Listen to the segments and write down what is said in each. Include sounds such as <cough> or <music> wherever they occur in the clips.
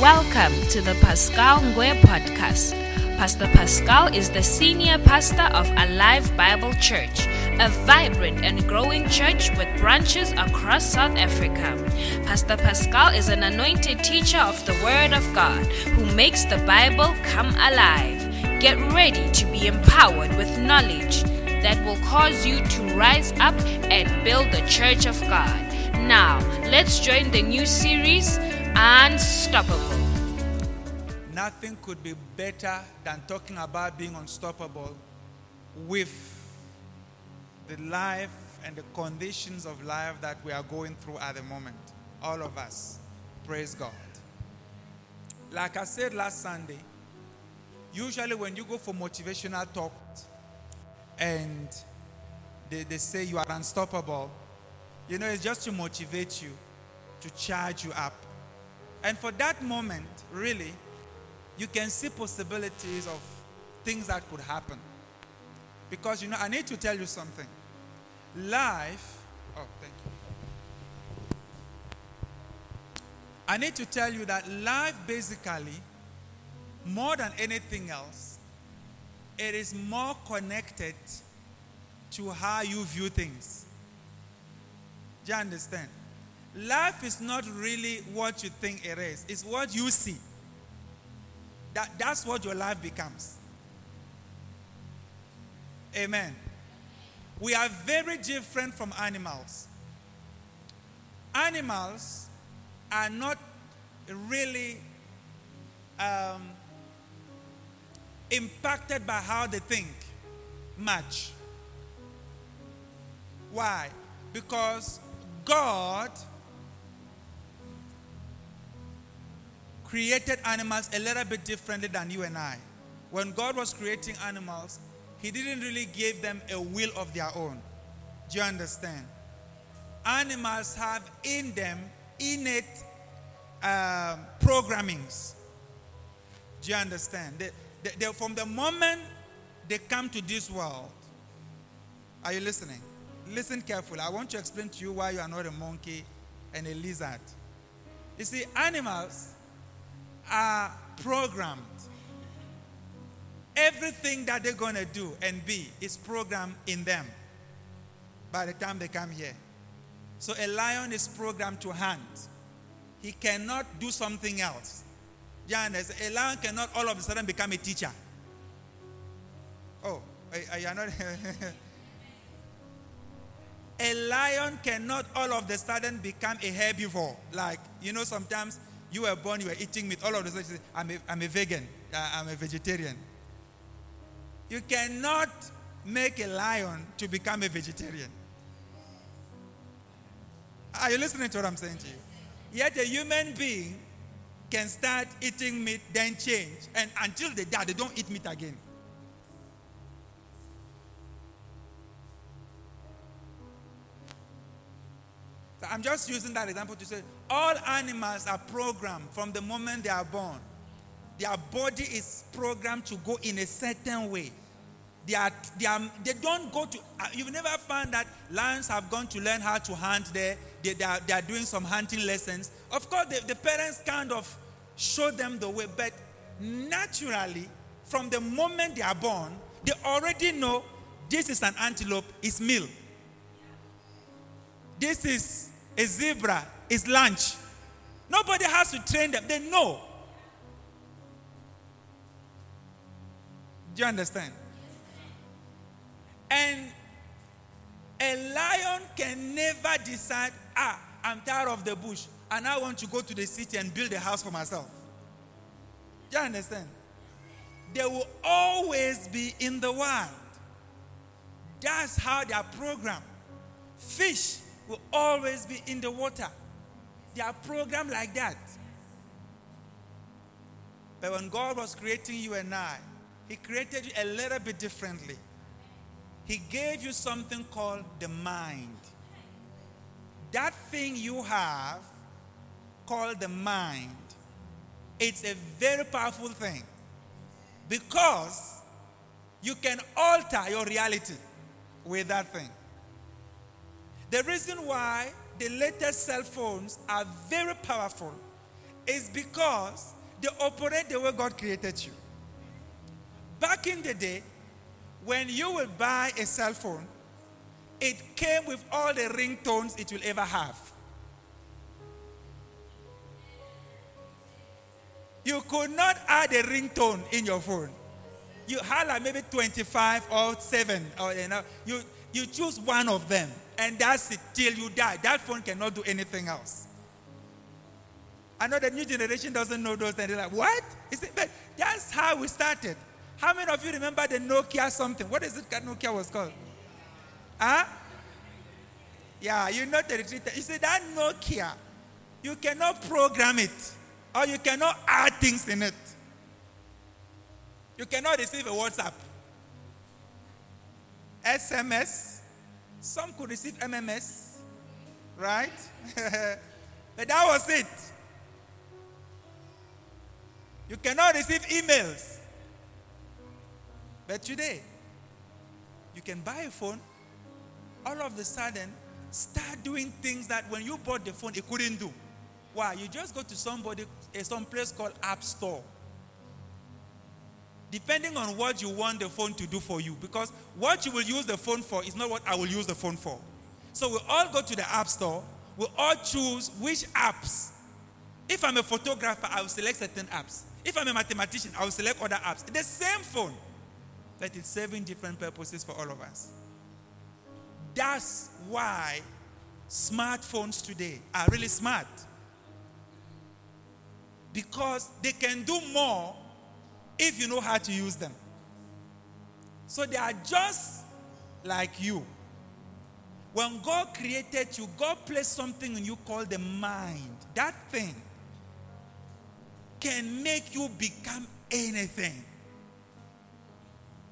Welcome to the Pascal Ngwe podcast. Pastor Pascal is the senior pastor of Alive Bible Church, a vibrant and growing church with branches across South Africa. Pastor Pascal is an anointed teacher of the Word of God who makes the Bible come alive. Get ready to be empowered with knowledge that will cause you to rise up and build the church of God. Now, let's join the new series, Unstoppable. Nothing could be better than talking about being unstoppable with the life and the conditions of life that we are going through at the moment. All of us. Praise God. Like I said last Sunday, usually when you go for motivational talks and they, they say you are unstoppable, you know, it's just to motivate you, to charge you up. And for that moment, really, you can see possibilities of things that could happen. Because, you know, I need to tell you something. Life, oh, thank you. I need to tell you that life basically, more than anything else, it is more connected to how you view things. Do you understand? Life is not really what you think it is, it's what you see. That, that's what your life becomes. Amen. We are very different from animals. Animals are not really um, impacted by how they think much. Why? Because God created animals a little bit differently than you and I. When God was creating animals, He didn't really give them a will of their own. Do you understand? Animals have in them innate um, programmings. Do you understand? They, they, they, from the moment they come to this world, are you listening? Listen carefully. I want to explain to you why you are not a monkey and a lizard. You see, animals are programmed. Everything that they're going to do and be is programmed in them by the time they come here. So a lion is programmed to hunt. He cannot do something else. Janus, a lion cannot all of a sudden become a teacher. Oh, are you not? <laughs> a lion cannot all of a sudden become a herbivore. Like, you know, sometimes you were born, you were eating meat, all of sudden I'm a, I'm a vegan, uh, I'm a vegetarian. You cannot make a lion to become a vegetarian. Are you listening to what I'm saying to you? Yet a human being can start eating meat, then change, and until they die, they don't eat meat again. So I'm just using that example to say all animals are programmed from the moment they are born. Their body is programmed to go in a certain way. They, are, they, are, they don't go to, uh, you've never found that lions have gone to learn how to hunt there. They, they, are, they are doing some hunting lessons. Of course, the, the parents kind of show them the way, but naturally, from the moment they are born, they already know this is an antelope, it's meal. This is a zebra, it's lunch. Nobody has to train them, they know. Do you understand? And a lion can never decide, ah, I'm tired of the bush and I want to go to the city and build a house for myself. Do you understand? They will always be in the wild. That's how they are programmed. Fish will always be in the water. They are programmed like that. But when God was creating you and I, He created you a little bit differently. He gave you something called the mind. That thing you have called the mind, it's a very powerful thing because you can alter your reality with that thing. The reason why the latest cell phones are very powerful is because they operate the way God created you. Back in the day, when you will buy a cell phone, it came with all the ringtones it will ever have. You could not add a ringtone in your phone. You had like maybe 25 or 7 or you know, you you choose one of them and that's it till you die. That phone cannot do anything else. I know the new generation doesn't know those things. They're like, what? Is it, but that's how we started. How many of you remember the Nokia something? What is it that Nokia was called? Huh? Yeah, you know the retreat. You see, that Nokia, you cannot program it or you cannot add things in it. You cannot receive a WhatsApp, SMS. Some could receive MMS, right? <laughs> but that was it. You cannot receive emails. But today, you can buy a phone, all of a sudden, start doing things that when you bought the phone, it couldn't do. Why? You just go to somebody, some place called App Store. Depending on what you want the phone to do for you, because what you will use the phone for is not what I will use the phone for. So we all go to the App Store, we all choose which apps. If I'm a photographer, I will select certain apps. If I'm a mathematician, I will select other apps. The same phone, but it's serving different purposes for all of us. That's why smartphones today are really smart because they can do more if you know how to use them. So they are just like you. When God created you, God placed something in you called the mind. That thing can make you become anything.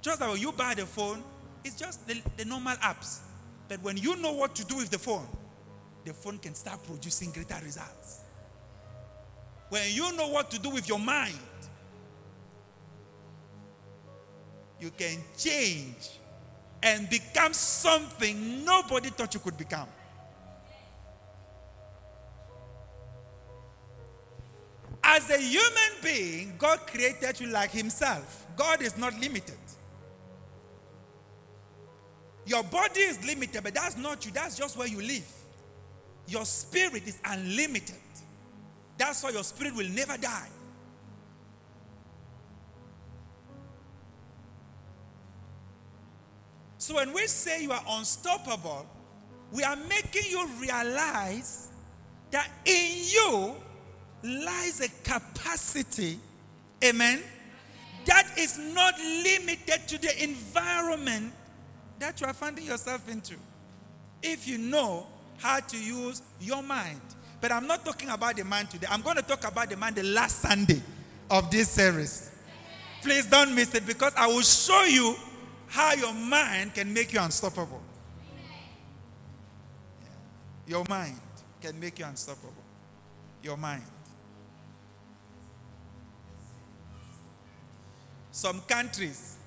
Just like when you buy the phone, it's just the, the normal apps. But when you know what to do with the phone, the phone can start producing greater results when you know what to do with your mind, you can change and become something nobody thought you could become. As a human being, God created you like Himself. God is not limited. Your body is limited, but that's not you, that's just where you live. Your spirit is unlimited. That's why your spirit will never die. So when we say you are unstoppable, we are making you realize that in you lies a capacity, amen, that is not limited to the environment that you are finding yourself into. If you know how to use your mind. But I'm not talking about the man today. I'm going to talk about the man the last Sunday of this series. Please don't miss it because I will show you how your mind can make you unstoppable. Your mind can make you unstoppable. Your mind. Some countries,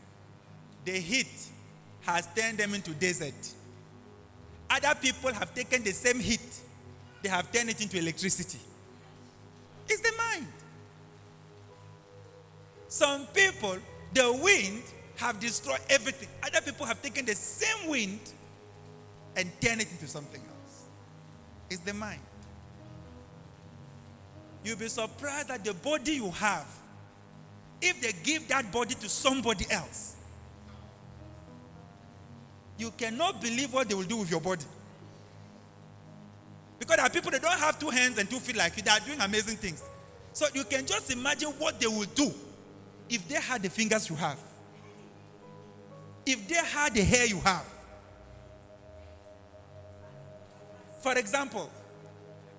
the heat has turned them into desert. Other people have taken the same heat they have turned it into electricity. It's the mind. Some people, the wind have destroyed everything. Other people have taken the same wind and turned it into something else. It's the mind. You'll be surprised that the body you have, if they give that body to somebody else, you cannot believe what they will do with your body. Because there are people that don't have two hands and two feet like you, they are doing amazing things. So you can just imagine what they would do if they had the fingers you have, if they had the hair you have. For example,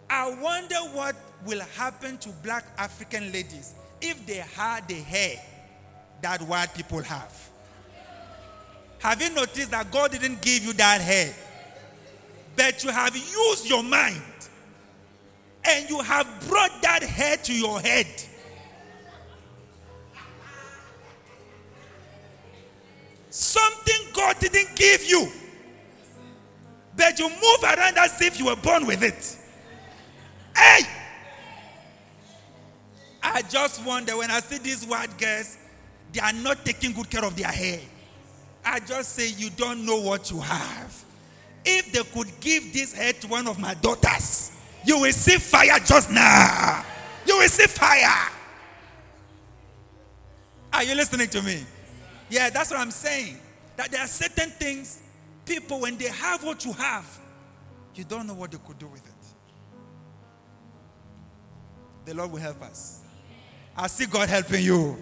I wonder what will happen to black African ladies if they had the hair that white people have. Have you noticed that God didn't give you that hair? but you have used your mind and you have brought that hair to your head. Something God didn't give you, but you move around as if you were born with it. Hey! I just wonder when I see these white girls, they are not taking good care of their hair. I just say, You don't know what you have. If they could give this hair to one of my daughters, you will see fire just now. You will see fire. Are you listening to me? Yeah, that's what I'm saying. That there are certain things, people, when they have what you have, you don't know what they could do with it. The Lord will help us. I see God helping you.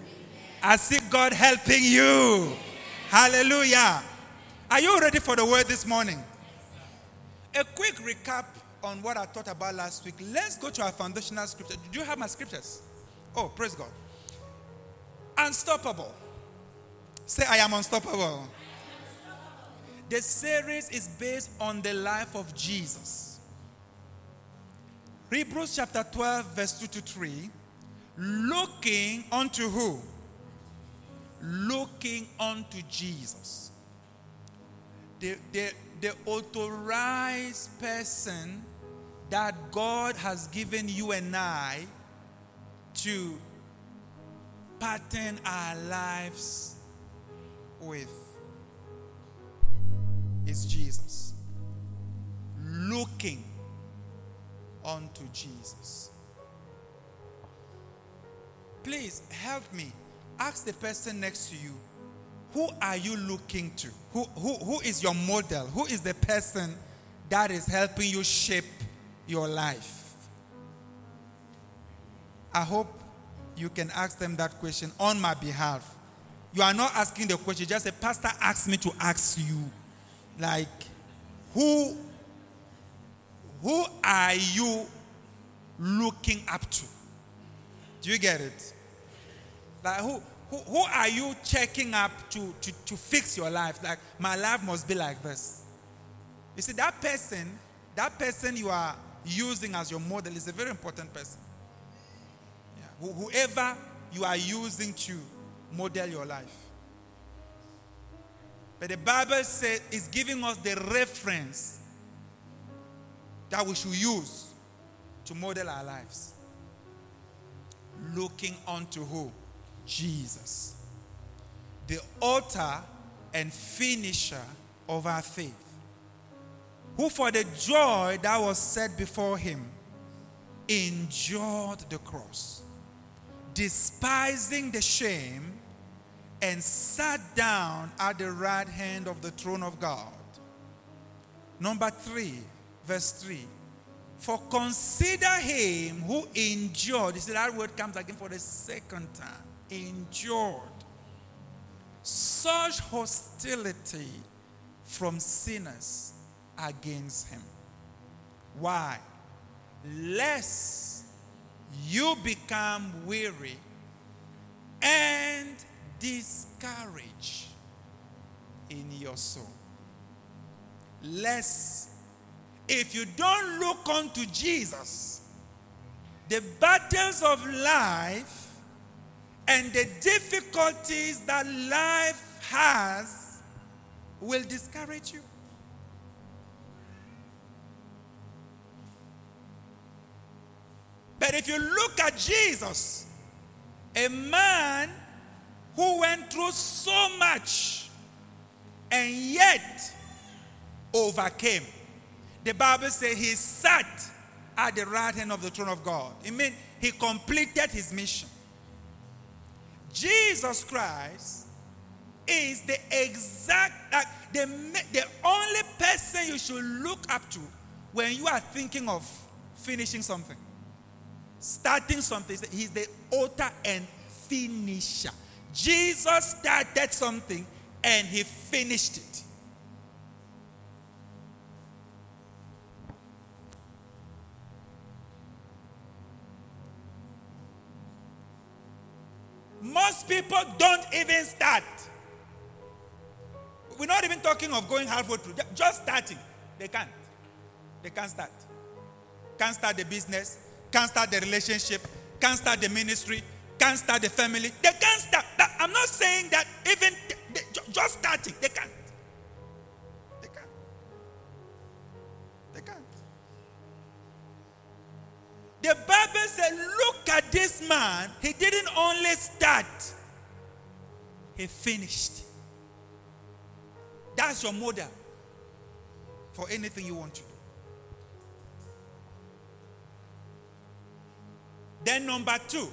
I see God helping you. Hallelujah. Are you ready for the word this morning? A quick recap on what I taught about last week. Let's go to our foundational scripture. Do you have my scriptures? Oh, praise God. Unstoppable. Say, I am unstoppable. The series is based on the life of Jesus. Hebrews chapter 12, verse 2 to 3. Looking unto who? Looking unto Jesus. The, the, the authorized person that God has given you and I to pattern our lives with is Jesus. Looking unto Jesus. Please help me. Ask the person next to you, who are you looking to? Who, who, who is your model? Who is the person that is helping you shape your life? I hope you can ask them that question on my behalf. You are not asking the question, just a pastor asked me to ask you. Like, who, who are you looking up to? Do you get it? Like, who, who, who are you checking up to, to, to fix your life? Like, my life must be like this. You see, that person, that person you are using as your model is a very important person. Yeah. Whoever you are using to model your life. But the Bible says is giving us the reference that we should use to model our lives. Looking unto who? Jesus, the author and finisher of our faith, who for the joy that was set before him endured the cross, despising the shame, and sat down at the right hand of the throne of God. Number three, verse 3. For consider him who endured. You see, that word comes again for the second time. Endured such hostility from sinners against him. Why? Lest you become weary discouraged in your soul. Lest if you don't look unto Jesus, the battles of life and the difficulties that life has will discourage you. But if you look at Jesus, a man who went through so much and yet overcame. The Bible says he sat at the right hand of the throne of God. It means he completed his mission. Jesus Christ is the exact, like the, the only person you should look up to when you are thinking of finishing something, starting something. He's the author and finisher. Jesus started something and he finished it. Most people don't even start. We're not even talking of going halfway through, just starting. They can't. They can't start. Can't start the business, can't start the relationship, can't start the ministry, can't start the family. They can't start. I'm not saying that even they, just starting, they can't. They can't. They can't. The Bible said, Look at this man. He didn't only start, he finished. That's your model for anything you want to do. Then, number two,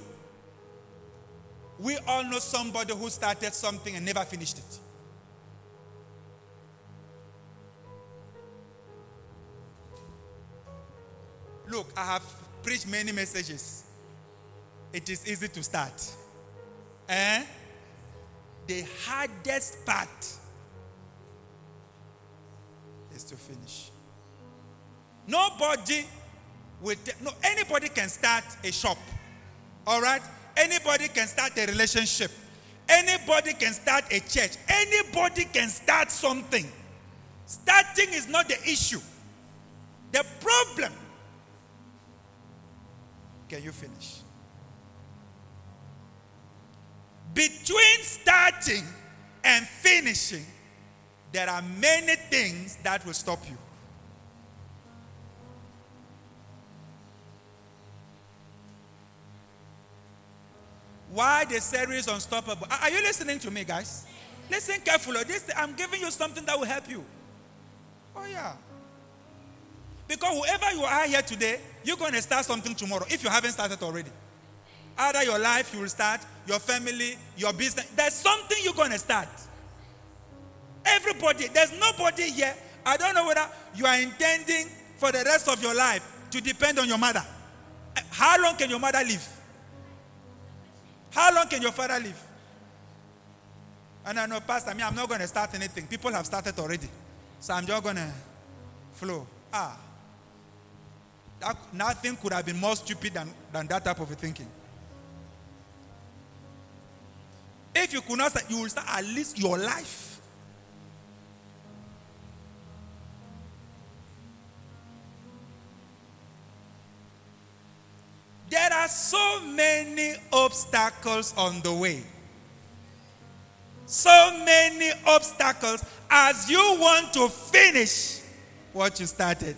we all know somebody who started something and never finished it. Look, I have preached many messages. It is easy to start. Eh? The hardest part is to finish. Nobody will, no, anybody can start a shop. All right? Anybody can start a relationship. Anybody can start a church. Anybody can start something. Starting is not the issue. The problem. Can you finish? Between starting and finishing, there are many things that will stop you. Why the series Unstoppable? Are you listening to me, guys? Listen carefully. This I'm giving you something that will help you. Oh yeah. Because whoever you are here today, you're going to start something tomorrow if you haven't started already. Either your life you will start, your family, your business. There's something you're going to start. Everybody, there's nobody here. I don't know whether you are intending for the rest of your life to depend on your mother. How long can your mother live? How long can your father live? And I know, Pastor, I mean, I'm not going to start anything. People have started already. So I'm just going to flow. Ah. That, nothing could have been more stupid than, than that type of thinking. If you could not start, you will start at least your life. There are so many obstacles on the way. So many obstacles as you want to finish what you started.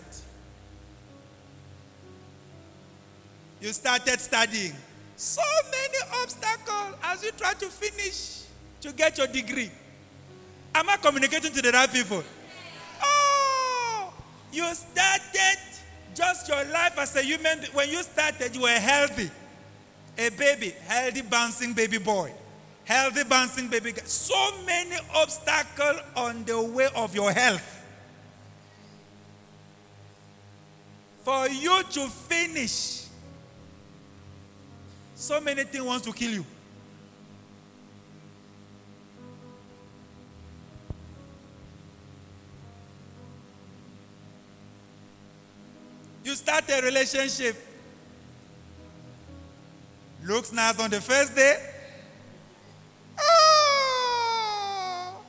You started studying. So many obstacles as you try to finish to get your degree. Am I communicating to the right people? Oh, you started just your life as a human. When you started, you were healthy. A baby, healthy bouncing baby boy, healthy bouncing baby girl. So many obstacles on the way of your health. For you to finish so many things wants to kill you. You start a relationship. Looks nice on the first day. Oh,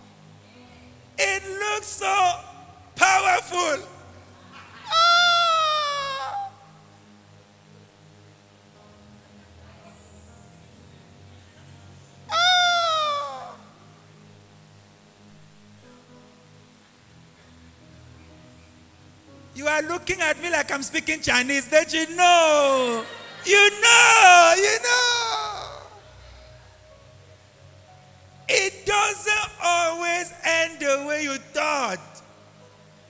it looks so powerful. You are looking at me like I'm speaking Chinese. That you know. You know. You know. It doesn't always end the way you thought.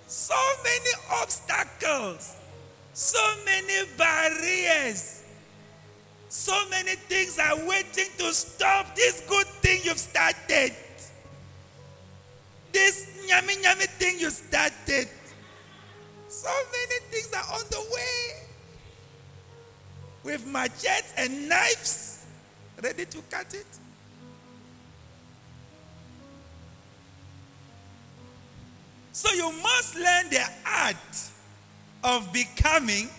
So many obstacles. So many barriers. So many things are waiting to stop this good thing you've started. This yummy yummy thing you started. So many things are on the way. With machetes and knives ready to cut it. So you must learn the art of becoming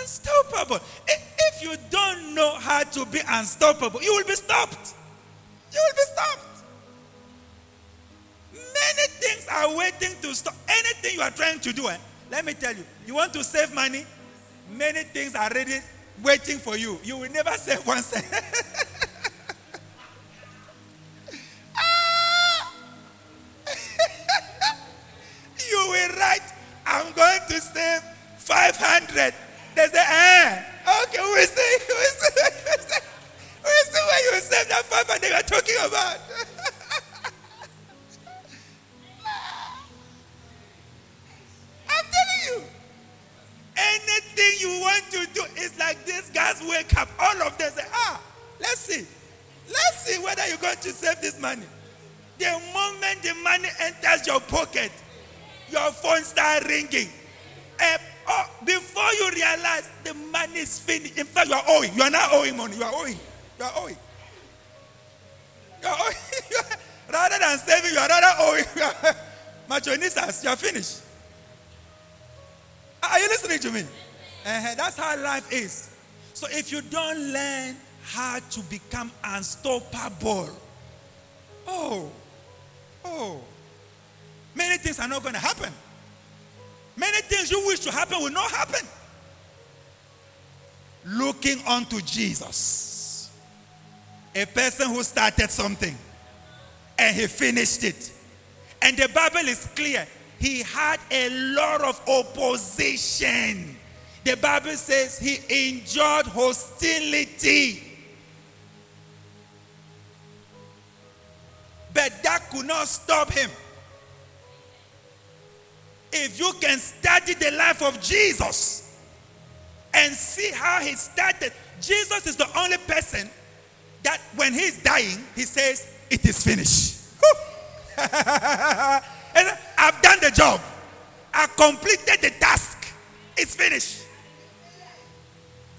unstoppable. If you don't know how to be unstoppable, you will be stopped. You will be stopped. Many things are waiting to stop. Anything you are trying to do, eh? Let me tell you, you want to save money? Many things are ready, waiting for you. You will never <laughs> save one cent. ah! <laughs> you will write, I'm going to save 500. They say, eh, okay, we'll see, <laughs> we'll see, we'll see, we'll see where you save that 500 you're talking about. Anything you want to do is like these guys wake up. All of them say, ah, let's see. Let's see whether you're going to save this money. The moment the money enters your pocket, your phone starts ringing. Uh, oh, before you realize the money is finished. In fact, you are owing. You are not owing money. You are owing. You are owing. You are owing. <laughs> rather than saving, you are rather owing. <laughs> Machonisas, you are finished. Are you listening to me? Uh-huh. That's how life is. So if you don't learn how to become unstoppable, oh, oh, many things are not going to happen. Many things you wish to happen will not happen. Looking unto Jesus, a person who started something and he finished it. And the Bible is clear. He had a lot of opposition. The Bible says he endured hostility. But that could not stop him. If you can study the life of Jesus and see how he started, Jesus is the only person that when he's dying, he says, It is finished. <laughs> I've done the job, I completed the task, it's finished.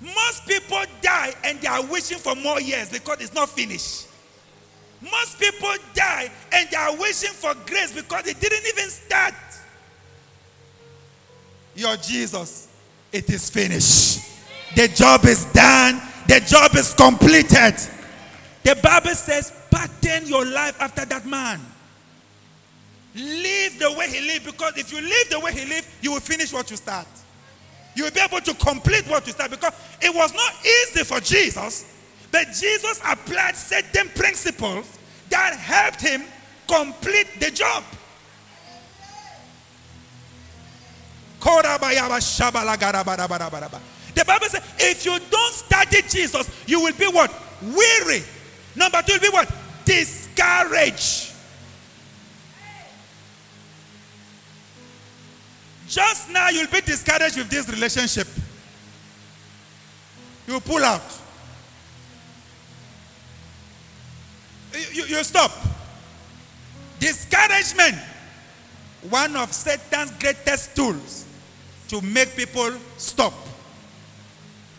Most people die and they are wishing for more years because it's not finished. Most people die and they are wishing for grace because it didn't even start. Your Jesus, it is finished. The job is done, the job is completed. The Bible says, pattern your life after that man. Live the way he lived because if you live the way he lived, you will finish what you start. You will be able to complete what you start because it was not easy for Jesus, but Jesus applied certain principles that helped him complete the job. The Bible says, if you don't study Jesus, you will be what? Weary. Number two will be what? Discouraged. Just now, you'll be discouraged with this relationship. You pull out. You, you, you stop. Discouragement, one of Satan's greatest tools to make people stop.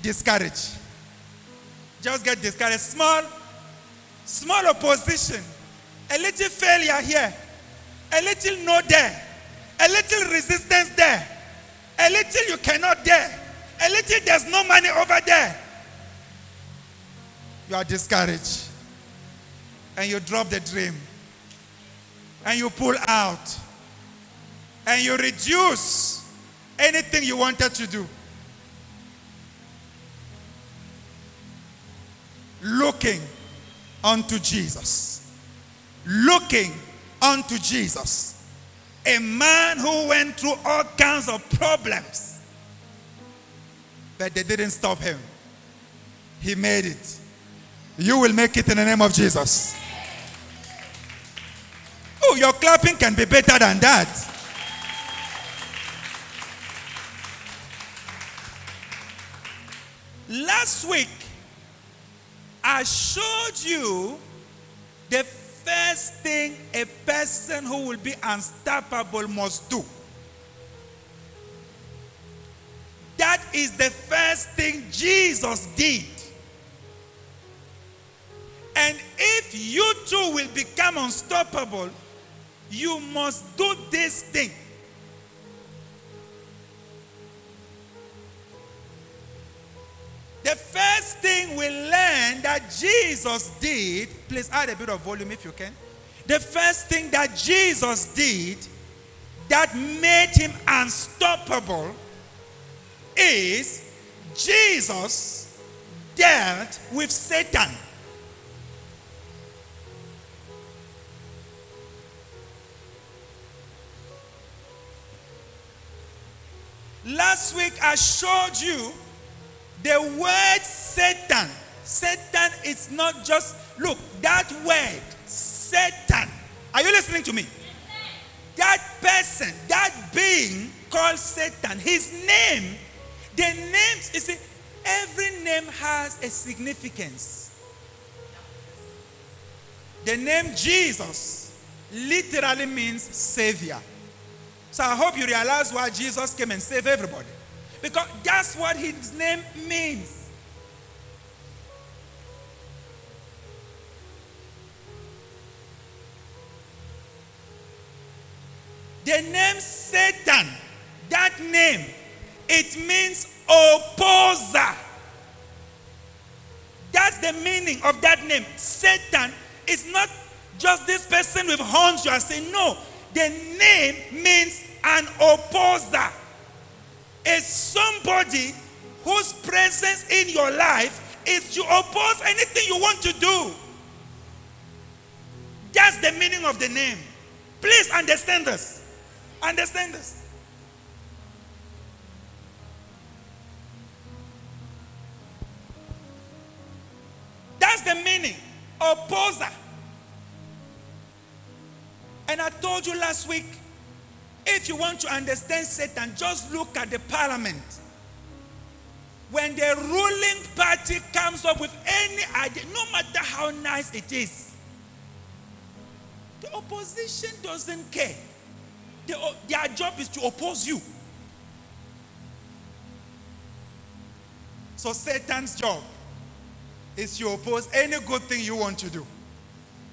Discourage. Just get discouraged. Small, small opposition, a little failure here, a little no there, a little resistance there, a little you cannot there, a little there's no money over there. You are discouraged. And you drop the dream. And you pull out. And you reduce anything you wanted to do. Looking unto Jesus. Looking unto Jesus. A man who went through all kinds of problems. But they didn't stop him. He made it. You will make it in the name of Jesus. Oh, your clapping can be better than that. Last week, I showed you the first thing a person who will be unstoppable must do. That is the first thing Jesus did. And if you too will become unstoppable, you must do this thing. Jesus did, please add a bit of volume if you can. The first thing that Jesus did that made him unstoppable is Jesus dealt with Satan. Last week I showed you the word Satan Satan is not just, look, that word, Satan. Are you listening to me? That person, that being called Satan, his name, the names, you see, every name has a significance. The name Jesus literally means Savior. So I hope you realize why Jesus came and saved everybody. Because that's what his name means. The name Satan, that name, it means opposer. That's the meaning of that name. Satan is not just this person with horns you are saying. No, the name means an opposer. Is somebody whose presence in your life is to oppose anything you want to do. That's the meaning of the name. Please understand this. Understand this. That's the meaning. Opposer. And I told you last week if you want to understand Satan, just look at the parliament. When the ruling party comes up with any idea, no matter how nice it is, the opposition doesn't care. Their job is to oppose you. So Satan's job is to oppose any good thing you want to do.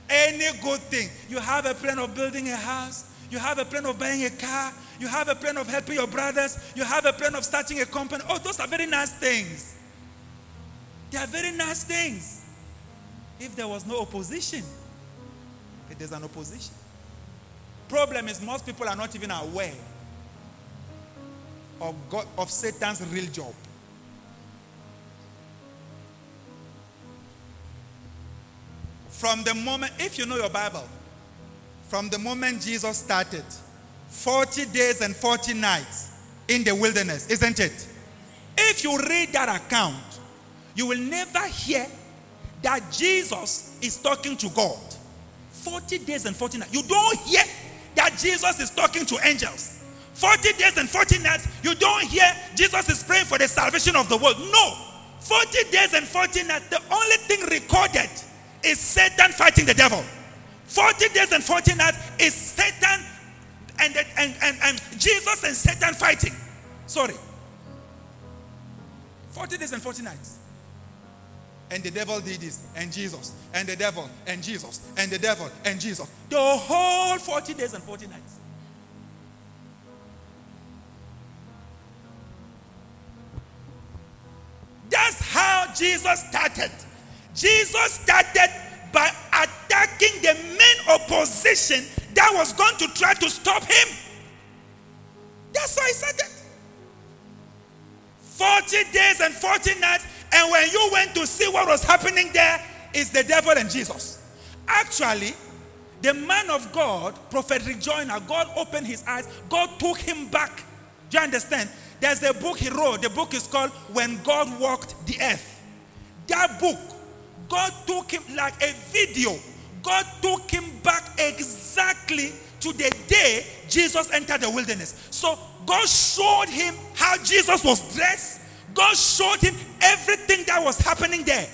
Any good thing. You have a plan of building a house, you have a plan of buying a car, you have a plan of helping your brothers, you have a plan of starting a company. Oh, those are very nice things. They are very nice things. If there was no opposition, if there's an opposition. Problem is, most people are not even aware of, God, of Satan's real job. From the moment, if you know your Bible, from the moment Jesus started, 40 days and 40 nights in the wilderness, isn't it? If you read that account, you will never hear that Jesus is talking to God. 40 days and 40 nights. You don't hear that Jesus is talking to angels. 40 days and 40 nights, you don't hear Jesus is praying for the salvation of the world. No. 40 days and 40 nights, the only thing recorded is Satan fighting the devil. 40 days and 40 nights is Satan and, and, and, and Jesus and Satan fighting. Sorry. 40 days and 40 nights. And the devil did this, and Jesus, and the devil, and Jesus, and the devil, and Jesus. The whole 40 days and 40 nights. That's how Jesus started. Jesus started by attacking the main opposition that was going to try to stop him. That's how he started. 40 days and 40 nights, and when you went to see what was happening there, is the devil and Jesus. Actually, the man of God, Prophet Rejoiner, God opened his eyes, God took him back. Do you understand? There's a book he wrote. The book is called When God Walked the Earth. That book God took him like a video. God took him back exactly to the day Jesus entered the wilderness. So God showed him how Jesus was dressed. God showed him everything that was happening there.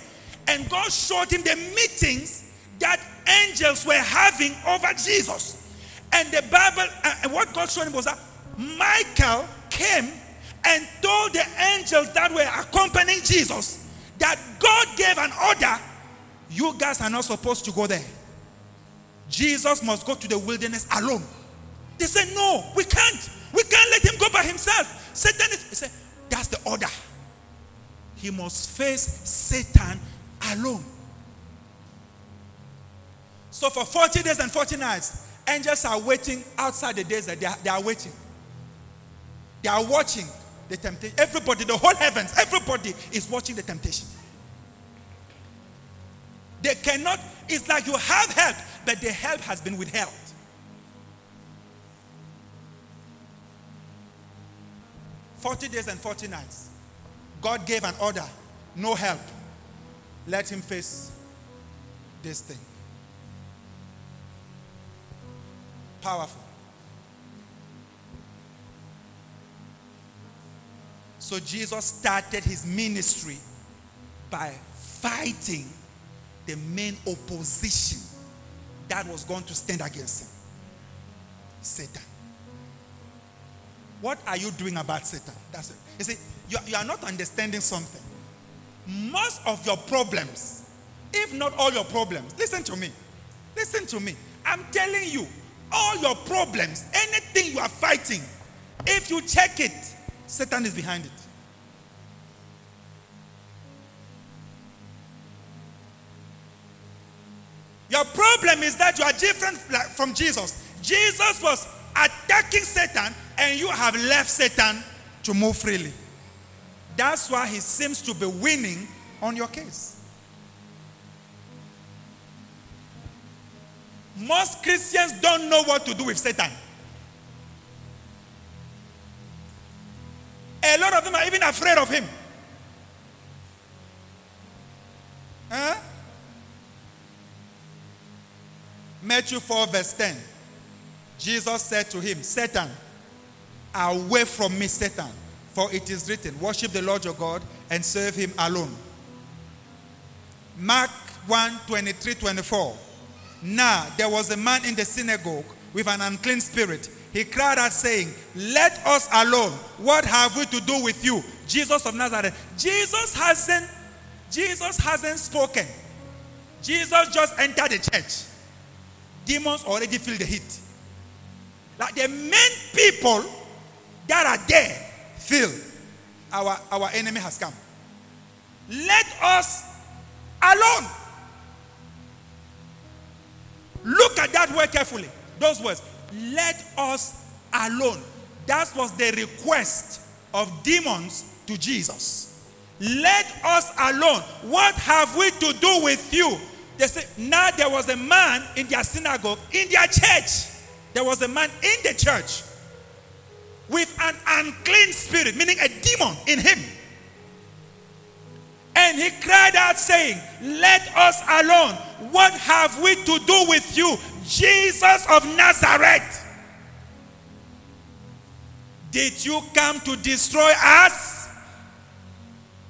And God showed him the meetings that angels were having over Jesus. And the Bible, uh, and what God showed him was that Michael came and told the angels that were accompanying Jesus that God gave an order. You guys are not supposed to go there. Jesus must go to the wilderness alone. They said, No, we can't. We can't let him go by himself. Satan is, he said, That's the order. He must face Satan alone. So for 40 days and 40 nights, angels are waiting outside the desert. They are, they are waiting. They are watching the temptation. Everybody, the whole heavens, everybody is watching the temptation. They cannot, it's like you have help, but the help has been withheld. Forty days and forty nights. God gave an order, no help. Let him face this thing. Powerful. So Jesus started his ministry by fighting the main opposition that was going to stand against him Satan. What are you doing about Satan? That's it. You see, you, you are not understanding something. Most of your problems, if not all your problems, listen to me. Listen to me. I'm telling you, all your problems, anything you are fighting, if you check it, Satan is behind it. Your problem is that you are different from Jesus. Jesus was attacking Satan, and you have left Satan to move freely. That's why he seems to be winning on your case. Most Christians don't know what to do with Satan. A lot of them are even afraid of him. Huh? Matthew 4, verse 10. Jesus said to him, Satan, away from me, Satan, for it is written, Worship the Lord your God and serve him alone. Mark 1 23 24. Now there was a man in the synagogue with an unclean spirit. He cried out, saying, Let us alone. What have we to do with you? Jesus of Nazareth. Jesus hasn't, Jesus hasn't spoken. Jesus just entered the church. Demons already feel the heat. Like the main people that are there feel our, our enemy has come. Let us alone. Look at that word carefully. Those words. Let us alone. That was the request of demons to Jesus. Let us alone. What have we to do with you? They say, now there was a man in their synagogue, in their church. There was a man in the church with an unclean spirit, meaning a demon in him. And he cried out, saying, Let us alone. What have we to do with you, Jesus of Nazareth? Did you come to destroy us?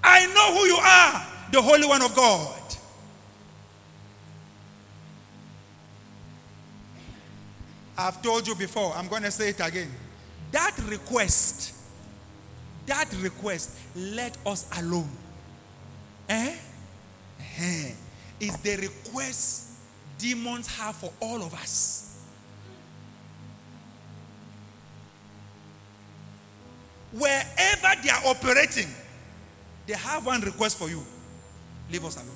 I know who you are, the Holy One of God. I've told you before, I'm going to say it again. That request, that request, let us alone. Eh? eh? Is the request demons have for all of us. Wherever they are operating, they have one request for you leave us alone.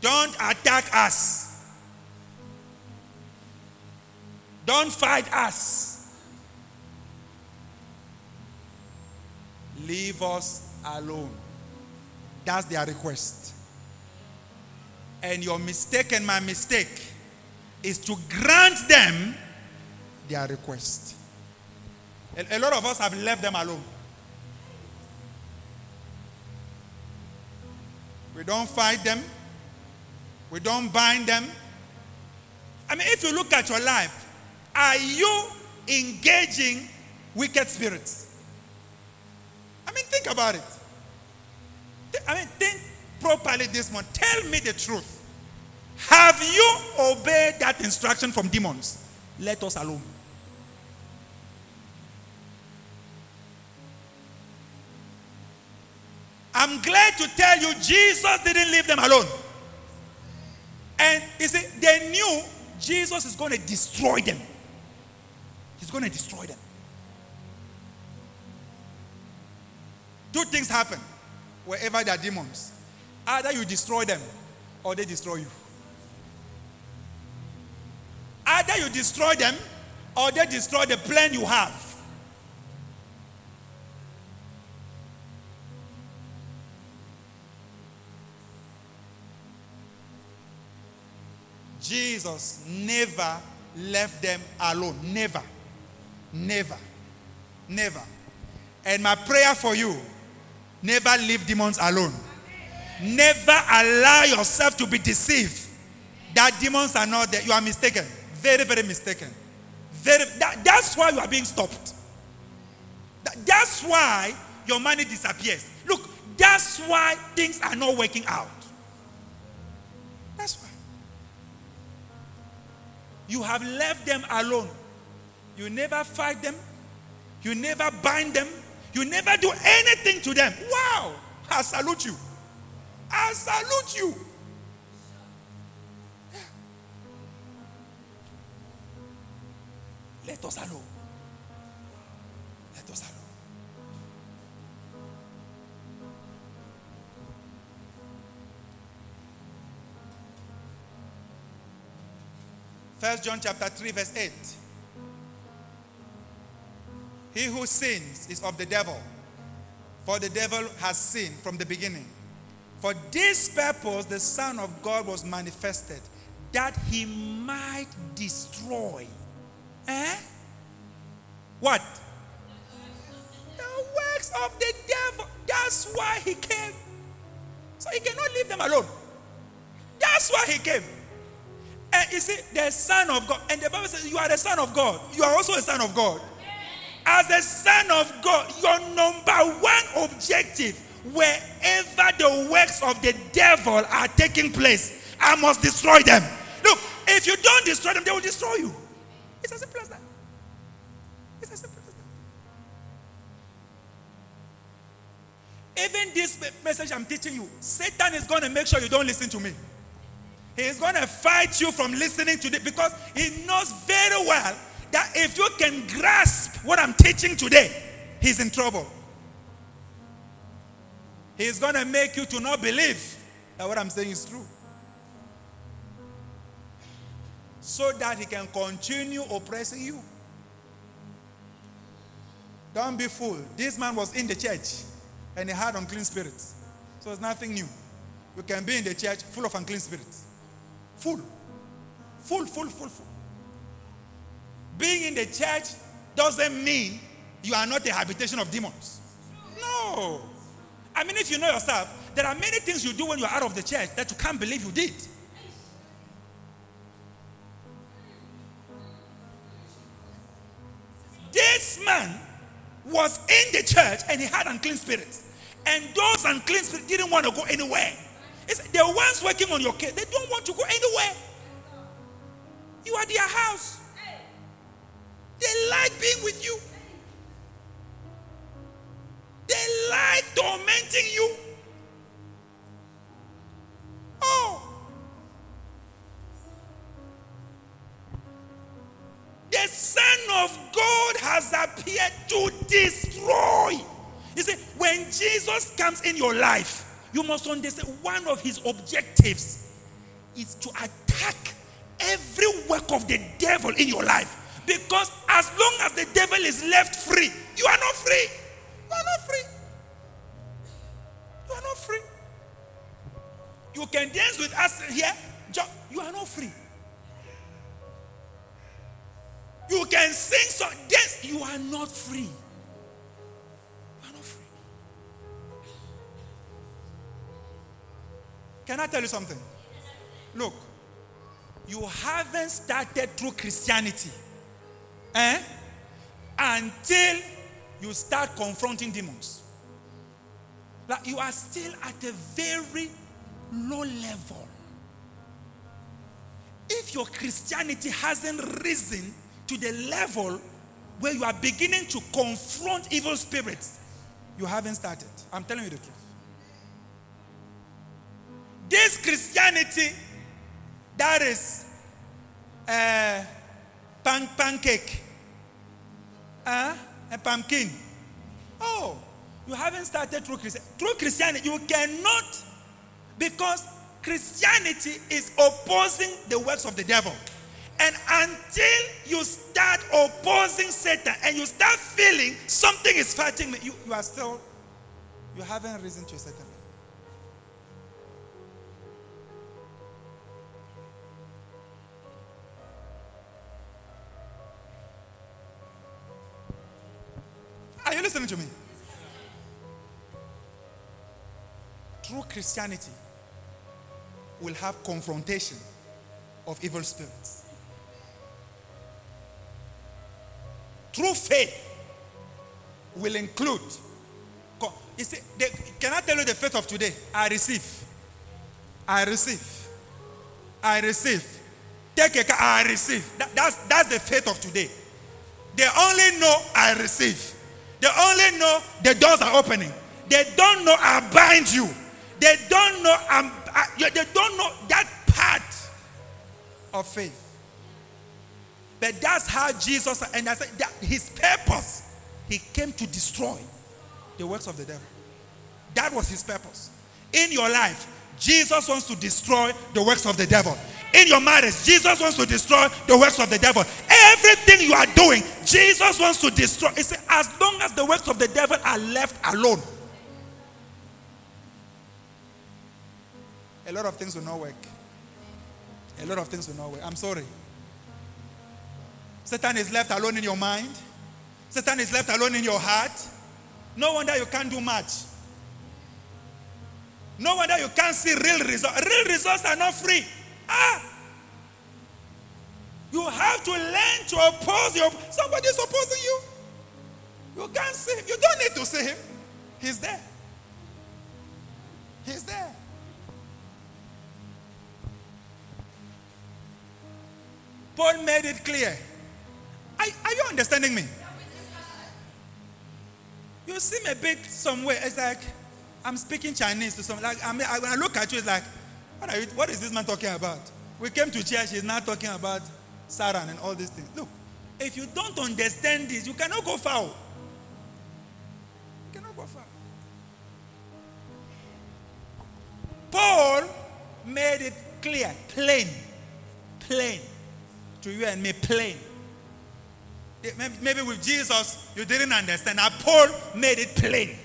Don't attack us. Don't fight us. Leave us alone. That's their request. And your mistake and my mistake is to grant them their request. A, a lot of us have left them alone. We don't fight them. We don't bind them. I mean, if you look at your life, are you engaging wicked spirits? I mean, think about it. I mean, think properly this one. Tell me the truth. Have you obeyed that instruction from demons? Let us alone. I'm glad to tell you, Jesus didn't leave them alone. And you see, they knew Jesus is going to destroy them. He's going to destroy them. Two things happen wherever there are demons either you destroy them or they destroy you. Either you destroy them or they destroy the plan you have. Jesus never left them alone. Never. Never. Never. And my prayer for you never leave demons alone. Never allow yourself to be deceived that demons are not there. You are mistaken. Very, very mistaken. Very, that, that's why you are being stopped. That, that's why your money disappears. Look, that's why things are not working out. That's why. You have left them alone. You never fight them. You never bind them. You never do anything to them. Wow. I salute you. I salute you. Let us alone. Let us alone. First John chapter 3, verse 8. He who sins is of the devil, for the devil has sinned from the beginning. For this purpose the Son of God was manifested, that he might destroy. Eh? What? The works of the devil. That's why he came. So he cannot leave them alone. That's why he came. And you see, the Son of God. And the Bible says, You are the Son of God. You are also a Son of God. As a Son of God, your number one objective, wherever the works of the devil are taking place, I must destroy them. Look, if you don't destroy them, they will destroy you. It's as simple as that. It's as simple as that. Even this message I'm teaching you, Satan is going to make sure you don't listen to me. He is going to fight you from listening to it because he knows very well that if you can grasp what I'm teaching today, he's in trouble. He's going to make you to not believe that what I'm saying is true. So that he can continue oppressing you. Don't be fooled. This man was in the church and he had unclean spirits. So it's nothing new. You can be in the church full of unclean spirits. Full. Full, full, full, full. Being in the church doesn't mean you are not a habitation of demons. No. I mean, if you know yourself, there are many things you do when you're out of the church that you can't believe you did. This man was in the church and he had unclean spirits. And those unclean spirits didn't want to go anywhere. It's, the ones working on your case, they don't want to go anywhere. You are their house. They like being with you. They like tormenting you. Oh. The Son of God has appeared to destroy. You see, when Jesus comes in your life, you must understand one of his objectives is to attack every work of the devil in your life. Because as long as the devil is left free, you are not free. You are not free. You are not free. You can dance with us here. You are not free. You can sing so dance. You are not free. You are not free. Can I tell you something? Look, you haven't started through Christianity eh, until you start confronting demons. Like you are still at a very low level. If your Christianity hasn't risen to the level where you are beginning to confront evil spirits, you haven't started. I'm telling you the truth. This Christianity that is uh, pan- pancake, uh, a pumpkin. Oh, you haven't started through Christianity. Through Christianity, you cannot, because Christianity is opposing the works of the devil. And until you start opposing Satan and you start feeling something is fighting me, you, you are still, you haven't risen to a certain listening to me? True Christianity will have confrontation of evil spirits. True faith will include. You see, they, can I tell you the faith of today? I receive. I receive. I receive. Take a car, I receive. That, that's, that's the faith of today. They only know I receive. They only know the doors are opening. They don't know I bind you. They don't know I'm, I, they don't know that part of faith. But that's how Jesus and I said that his purpose, he came to destroy the works of the devil. That was his purpose. In your life, Jesus wants to destroy the works of the devil. In your marriage, Jesus wants to destroy the works of the devil. Everything you are doing, Jesus wants to destroy. He said, as long as the works of the devil are left alone, a lot of things will not work. A lot of things will not work. I'm sorry. Satan is left alone in your mind. Satan is left alone in your heart. No wonder you can't do much. No wonder you can't see real results. Real results are not free. Ah! You have to learn to oppose your somebody is opposing you. You can't see him. You don't need to see him. He's there. He's there. Paul made it clear. Are, are you understanding me? You seem a bit somewhere. It's like I'm speaking Chinese to some. Like I mean, when I look at you, it's like, what, you, what is this man talking about? We came to church. He's not talking about Satan and all these things. Look, if you don't understand this, you cannot go far. You cannot go far. Paul made it clear, plain, plain to you and me, plain. Maybe with Jesus, you didn't understand. Now, Paul made it plain.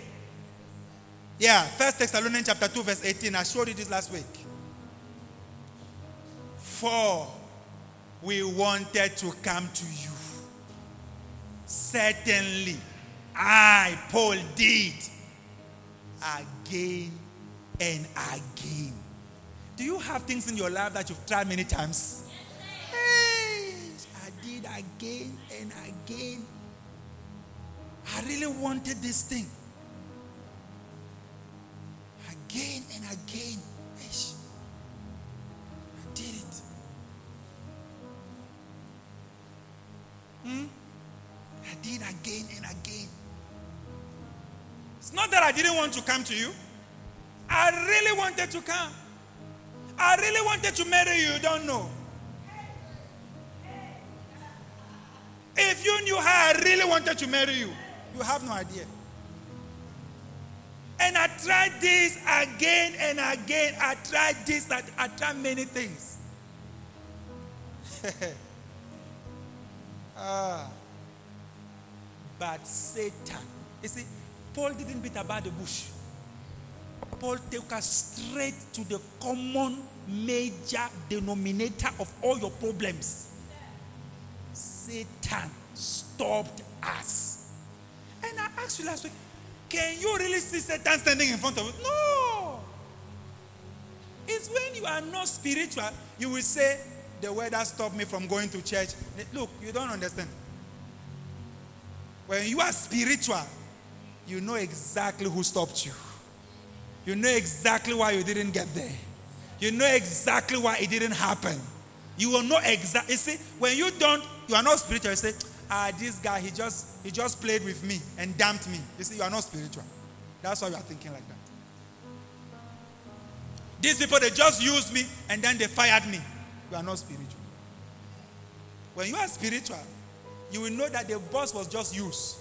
Yeah, First Thessalonians chapter 2, verse 18. I showed you this last week. For we wanted to come to you. Certainly, I, Paul, did again and again. Do you have things in your life that you've tried many times? Hey, I did again and again. I really wanted this thing. Again and again. I Hmm? I did again and again. It's not that I didn't want to come to you. I really wanted to come. I really wanted to marry you. You don't know. If you knew how I really wanted to marry you, you have no idea. And I tried this again and again. I tried this, I, I tried many things. <laughs> ah. But Satan, you see, Paul didn't beat about the bush. Paul took us straight to the common major denominator of all your problems. Satan stopped us. And I asked you last week, can you really see Satan standing in front of you? No. It's when you are not spiritual, you will say, the weather stopped me from going to church. Look, you don't understand. When you are spiritual, you know exactly who stopped you. You know exactly why you didn't get there. You know exactly why it didn't happen. You will know exactly. You see, when you don't, you are not spiritual. You say, ah, this guy, he just he just played with me and damped me. You see, you are not spiritual. That's why you are thinking like that. These people, they just used me and then they fired me. You are not spiritual. When you are spiritual, you will know that the boss was just used.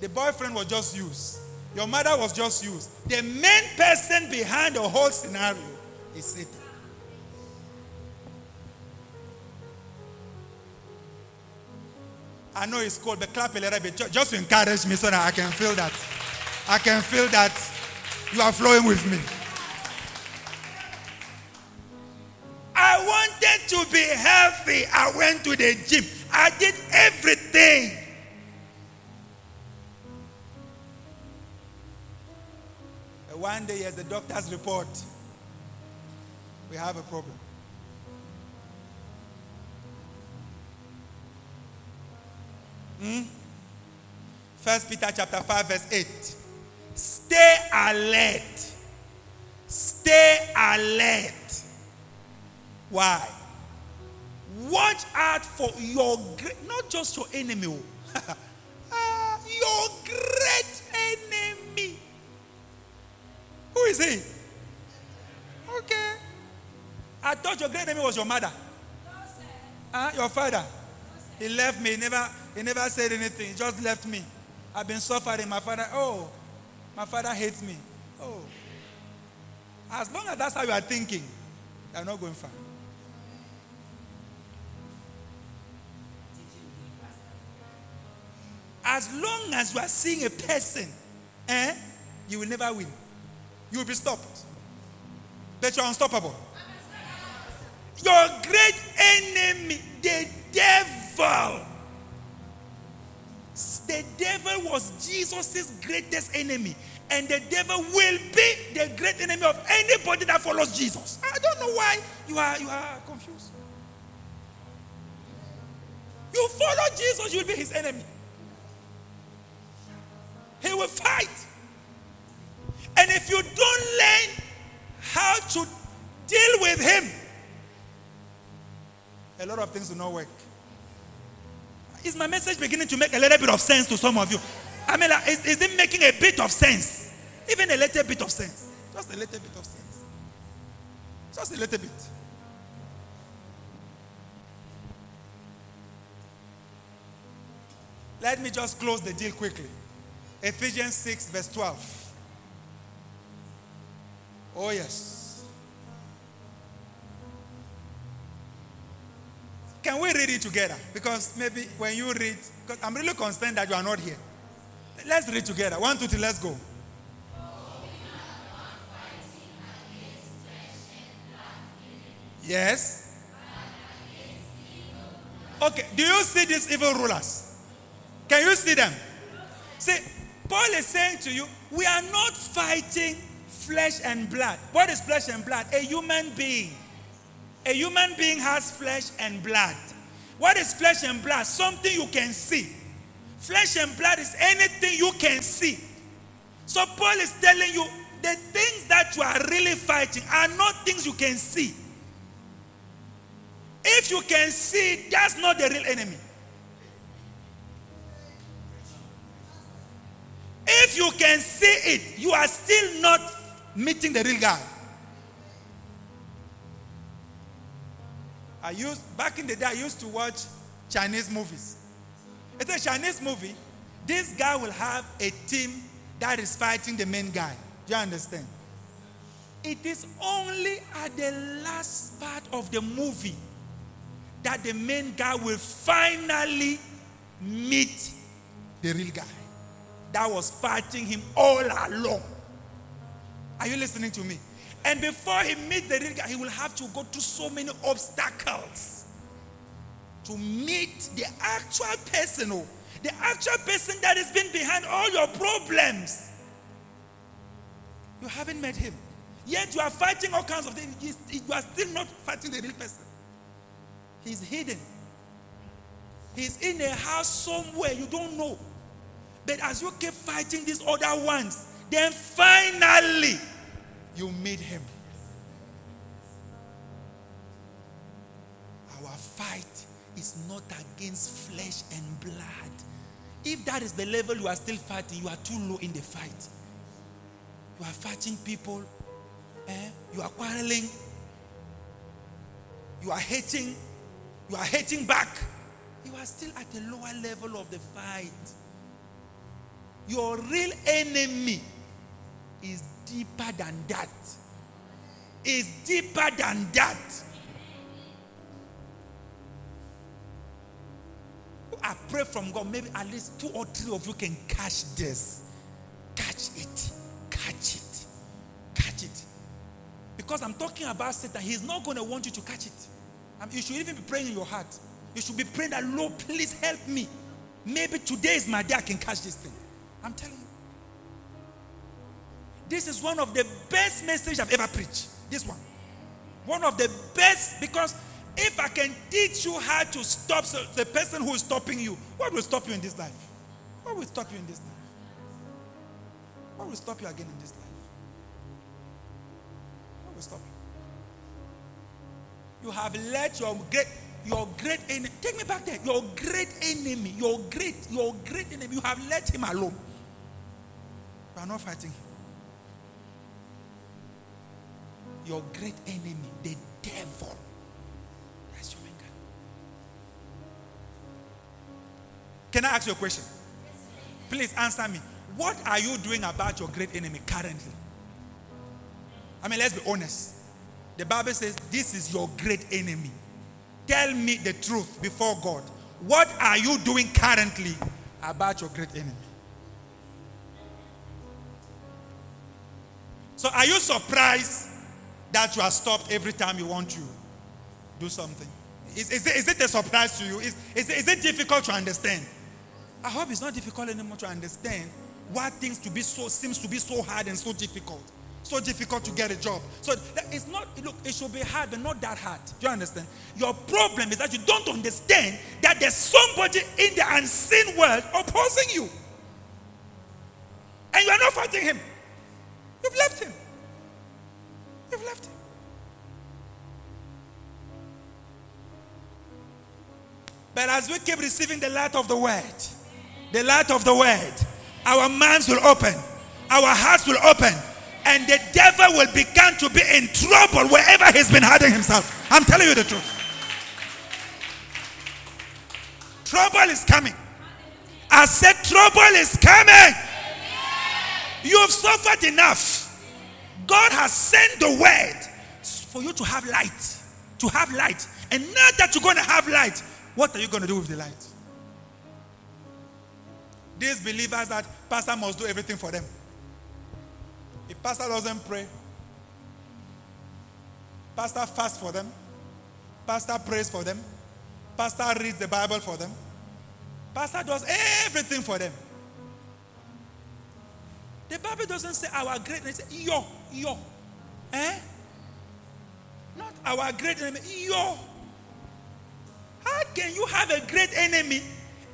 The boyfriend was just used. Your mother was just used. The main person behind the whole scenario is Satan. I know it's cold, but clap a little bit just to encourage me so that I can feel that. I can feel that you are flowing with me. I wanted to be healthy. I went to the gym. I did everything. One day, as the doctor's report, we have a problem. Hmm? First Peter chapter 5, verse 8. Stay alert. Stay alert. Why? Watch out for your not just your enemy, oh. <laughs> Ah, your great enemy. Who is he? Okay. I thought your great enemy was your mother. Uh, your father. He left me. He never, he never said anything. He just left me. I've been suffering. My father, oh, my father hates me. Oh. As long as that's how you are thinking, you're not going far. As long as you are seeing a person, eh, you will never win. You will be stopped. But you're unstoppable. Your great enemy, the devil. The devil was Jesus' greatest enemy. And the devil will be the great enemy of anybody that follows Jesus. I don't know why you are, you are confused. You follow Jesus, you'll be his enemy. He will fight. And if you don't learn how to deal with him, a lot of things will not work. Is my message beginning to make a little bit of sense to some of you? I mean, like, is, is it making a bit of sense? Even a little bit of sense. Just a little bit of sense. Just a little bit. Let me just close the deal quickly. Ephesians 6, verse 12. Oh, yes. Can we read it together? Because maybe when you read, I'm really concerned that you are not here. Let's read together. One, two, three, let's go. Yes. Okay, do you see these evil rulers? Can you see them? See, Paul is saying to you, we are not fighting flesh and blood. What is flesh and blood? A human being. A human being has flesh and blood. What is flesh and blood? Something you can see. Flesh and blood is anything you can see. So Paul is telling you the things that you are really fighting are not things you can see. If you can see, that's not the real enemy. If you can see it, you are still not meeting the real guy. I used back in the day I used to watch Chinese movies. It's a Chinese movie. This guy will have a team that is fighting the main guy. Do you understand? It is only at the last part of the movie that the main guy will finally meet the real guy that was fighting him all along. Are you listening to me? And before he meets the real guy, he will have to go through so many obstacles to meet the actual person, oh, the actual person that has been behind all your problems. You haven't met him. Yet you are fighting all kinds of things. You are still not fighting the real person. He's hidden. He's in a house somewhere you don't know. But as you keep fighting these other ones, then finally you meet him. Our fight is not against flesh and blood. If that is the level you are still fighting, you are too low in the fight. You are fighting people, eh? you are quarreling, you are hating, you are hating back. You are still at the lower level of the fight. Your real enemy is deeper than that. Is deeper than that. I pray from God, maybe at least two or three of you can catch this. Catch it. Catch it. Catch it. Because I'm talking about Satan, he's not going to want you to catch it. I mean, you should even be praying in your heart. You should be praying that, Lord, please help me. Maybe today is my day I can catch this thing. I'm telling you. this is one of the best messages I've ever preached. This one. One of the best because if I can teach you how to stop the person who is stopping you, what will stop you in this life? What will stop you in this life? What will stop you again in this life? What will stop you? You have let your great your great enemy take me back there. Your great enemy, your great, your great enemy, you have let him alone. You are not fighting. Your great enemy, the devil. That's your anger. Can I ask you a question? Please answer me. What are you doing about your great enemy currently? I mean, let's be honest. The Bible says this is your great enemy. Tell me the truth before God. What are you doing currently about your great enemy? So, are you surprised that you are stopped every time you want to do something? Is, is, it, is it a surprise to you? Is, is, is it difficult to understand? I hope it's not difficult anymore to understand why things to be so seems to be so hard and so difficult. So difficult to get a job. So it's not, look, it should be hard, but not that hard. Do you understand? Your problem is that you don't understand that there's somebody in the unseen world opposing you. And you are not fighting him. You've left him. You've left him. But as we keep receiving the light of the word, the light of the word, our minds will open, our hearts will open, and the devil will begin to be in trouble wherever he's been hiding himself. I'm telling you the truth. Trouble is coming. I said, trouble is coming. You've suffered enough. God has sent the word for you to have light. To have light. And now that you're going to have light, what are you going to do with the light? These believers that pastor must do everything for them. If pastor doesn't pray, pastor fasts for them, pastor prays for them, pastor reads the Bible for them, pastor does everything for them. The Bible doesn't say our great enemy, it yo, yo. Eh? Not our great enemy, yo. How can you have a great enemy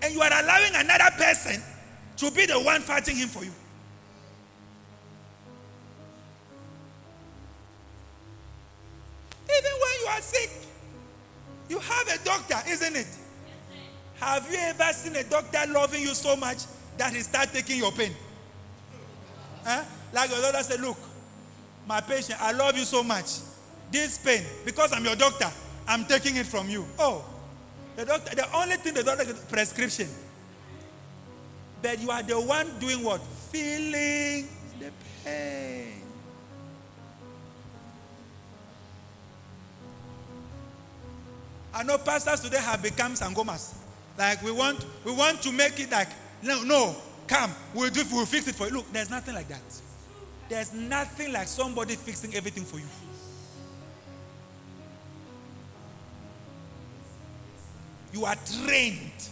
and you are allowing another person to be the one fighting him for you? Even when you are sick, you have a doctor, isn't it? Have you ever seen a doctor loving you so much that he start taking your pain? Huh? Like your doctor said, look, my patient, I love you so much. This pain, because I'm your doctor, I'm taking it from you. Oh, the doctor, the only thing the doctor gets prescription. But you are the one doing what? Feeling the pain. I know pastors today have become sangomas. Like we want, we want to make it like, no, no, come, we'll do, we'll fix it for you. Look, there's nothing like that. There's nothing like somebody fixing everything for you. You are trained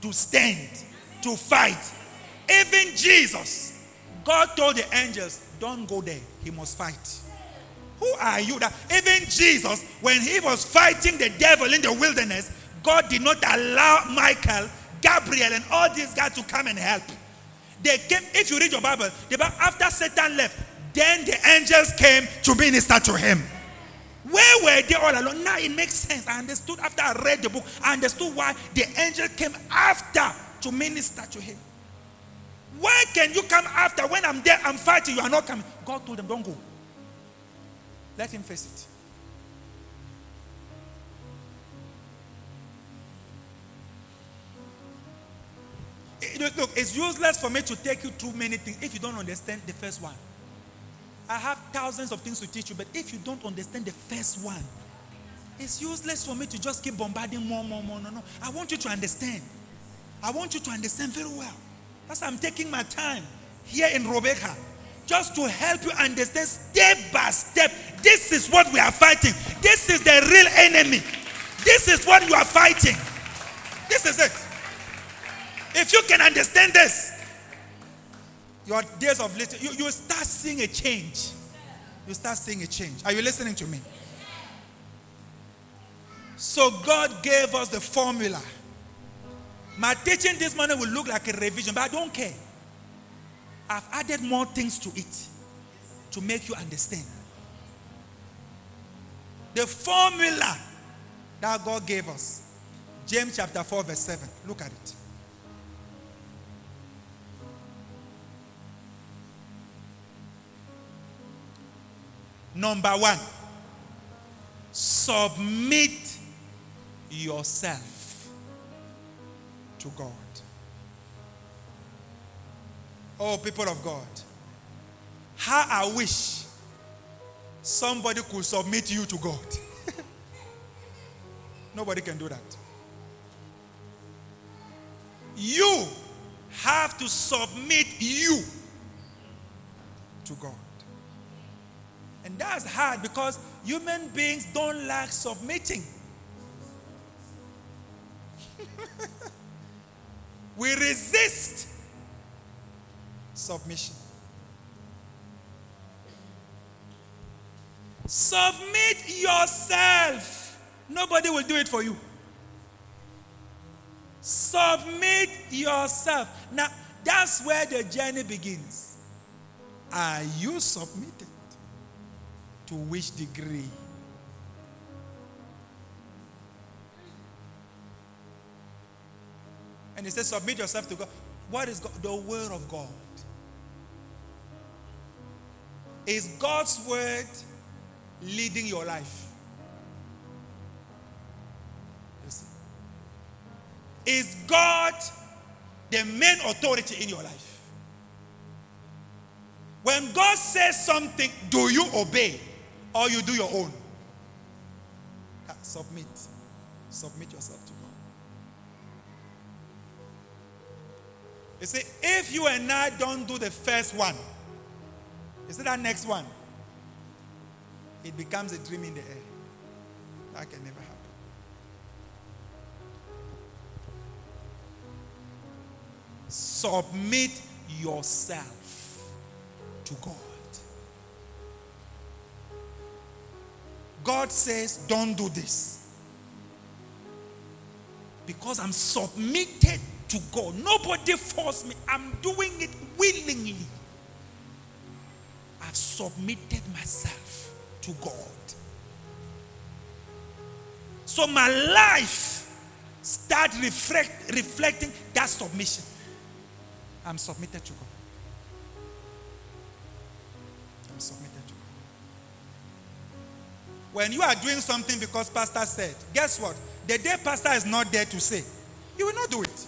to stand, to fight. Even Jesus, God told the angels, don't go there. He must fight. Who are you? That even Jesus, when he was fighting the devil in the wilderness, God did not allow Michael, Gabriel, and all these guys to come and help. They came, if you read your Bible, the Bible after Satan left, then the angels came to minister to him. Where were they all along? Now it makes sense. I understood after I read the book, I understood why the angel came after to minister to him. Why can you come after when I'm there, I'm fighting, you are not coming? God told them, don't go. Let him face it. Look, it's useless for me to take you through many things if you don't understand the first one. I have thousands of things to teach you, but if you don't understand the first one, it's useless for me to just keep bombarding more, more, more. No, no. I want you to understand. I want you to understand very well. That's why I'm taking my time here in Robega just to help you understand step by step. This is what we are fighting. This is the real enemy. This is what you are fighting. This is it. If you can understand this, your days of listening, you, you start seeing a change. You start seeing a change. Are you listening to me? So God gave us the formula. My teaching this morning will look like a revision, but I don't care. I've added more things to it to make you understand. The formula that God gave us. James chapter 4, verse 7. Look at it. Number one, submit yourself to God. Oh, people of God, how I wish somebody could submit you to God. <laughs> Nobody can do that. You have to submit you to God. That's hard because human beings don't like submitting. <laughs> we resist submission. Submit yourself. Nobody will do it for you. Submit yourself. Now, that's where the journey begins. Are you submitted? To which degree? And he says, Submit yourself to God. What is God? The Word of God. Is God's Word leading your life? Is God the main authority in your life? When God says something, do you obey or you do your own? Submit. Submit yourself to God. You see, if you and I don't do the first one, you see that next one? It becomes a dream in the air. That can never happen. Submit yourself to God. God says, don't do this. Because I'm submitted to God. Nobody forced me. I'm doing it willingly. I've submitted myself to God. So my life start reflect, reflecting that submission. I'm submitted to God. When you are doing something because pastor said, guess what? The day pastor is not there to say, you will not do it.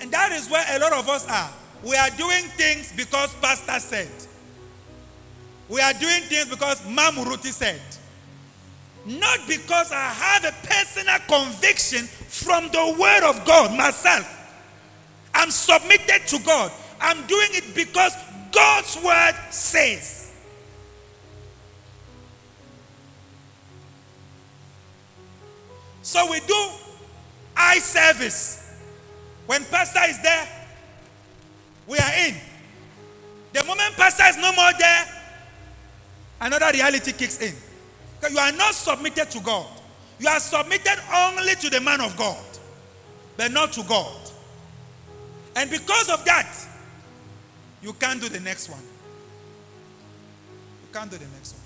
And that is where a lot of us are. We are doing things because pastor said. We are doing things because Mamuruti said. Not because I have a personal conviction from the word of God myself. I'm submitted to God. I'm doing it because God's word says. So we do eye service. When pastor is there, we are in. The moment pastor is no more there, another reality kicks in. Because you are not submitted to God. You are submitted only to the man of God, but not to God. And because of that, you can't do the next one. You can't do the next one.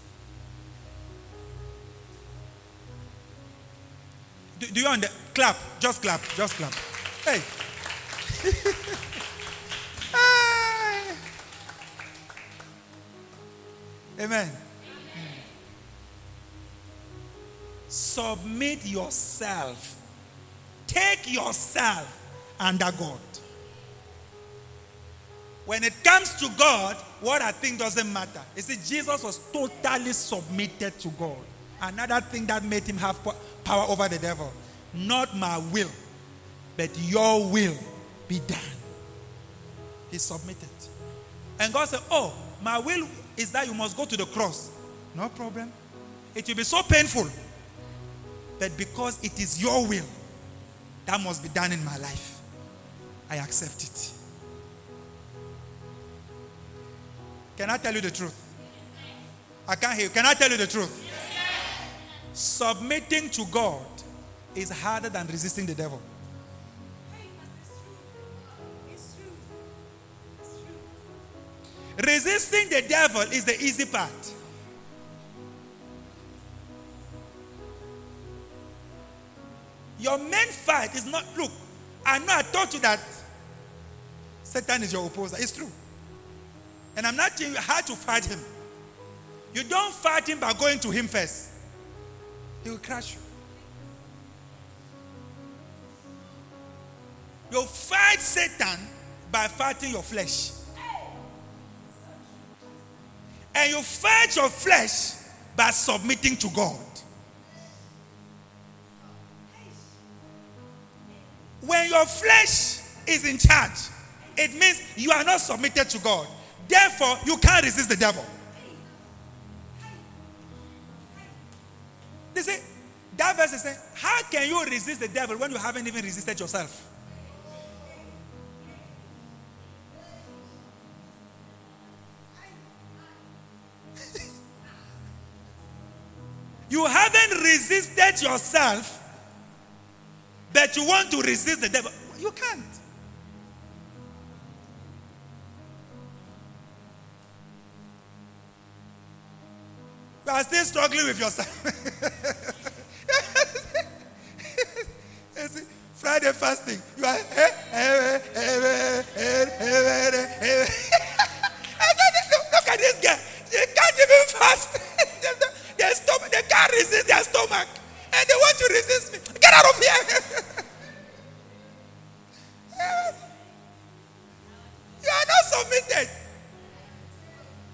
Do, do you understand? Clap. Just clap. Just clap. Hey. <laughs> hey. Amen. Submit yourself. Take yourself under God. When it comes to God, what I think doesn't matter. You see, Jesus was totally submitted to God. Another thing that made him have power over the devil. Not my will, but your will be done. He submitted. And God said, Oh, my will is that you must go to the cross. No problem. It will be so painful. But because it is your will, that must be done in my life. I accept it. Can I tell you the truth? I can't hear you. Can I tell you the truth? Submitting to God is harder than resisting the devil. Resisting the devil is the easy part. Your main fight is not, look, I know I told you that Satan is your opposer. It's true. And I'm not telling you how to fight him. You don't fight him by going to him first, he will crush you. You fight Satan by fighting your flesh. And you fight your flesh by submitting to God. When your flesh is in charge, it means you are not submitted to God. Therefore, you can't resist the devil. They say, that verse is saying, how can you resist the devil when you haven't even resisted yourself? <laughs> you haven't resisted yourself, but you want to resist the devil. You can't. You are still struggling with yourself. Friday fasting. You are. Look at this guy. He can't even fast. their stomach, they can't resist their stomach. And they want to resist me. Get out of here. you are not submitted.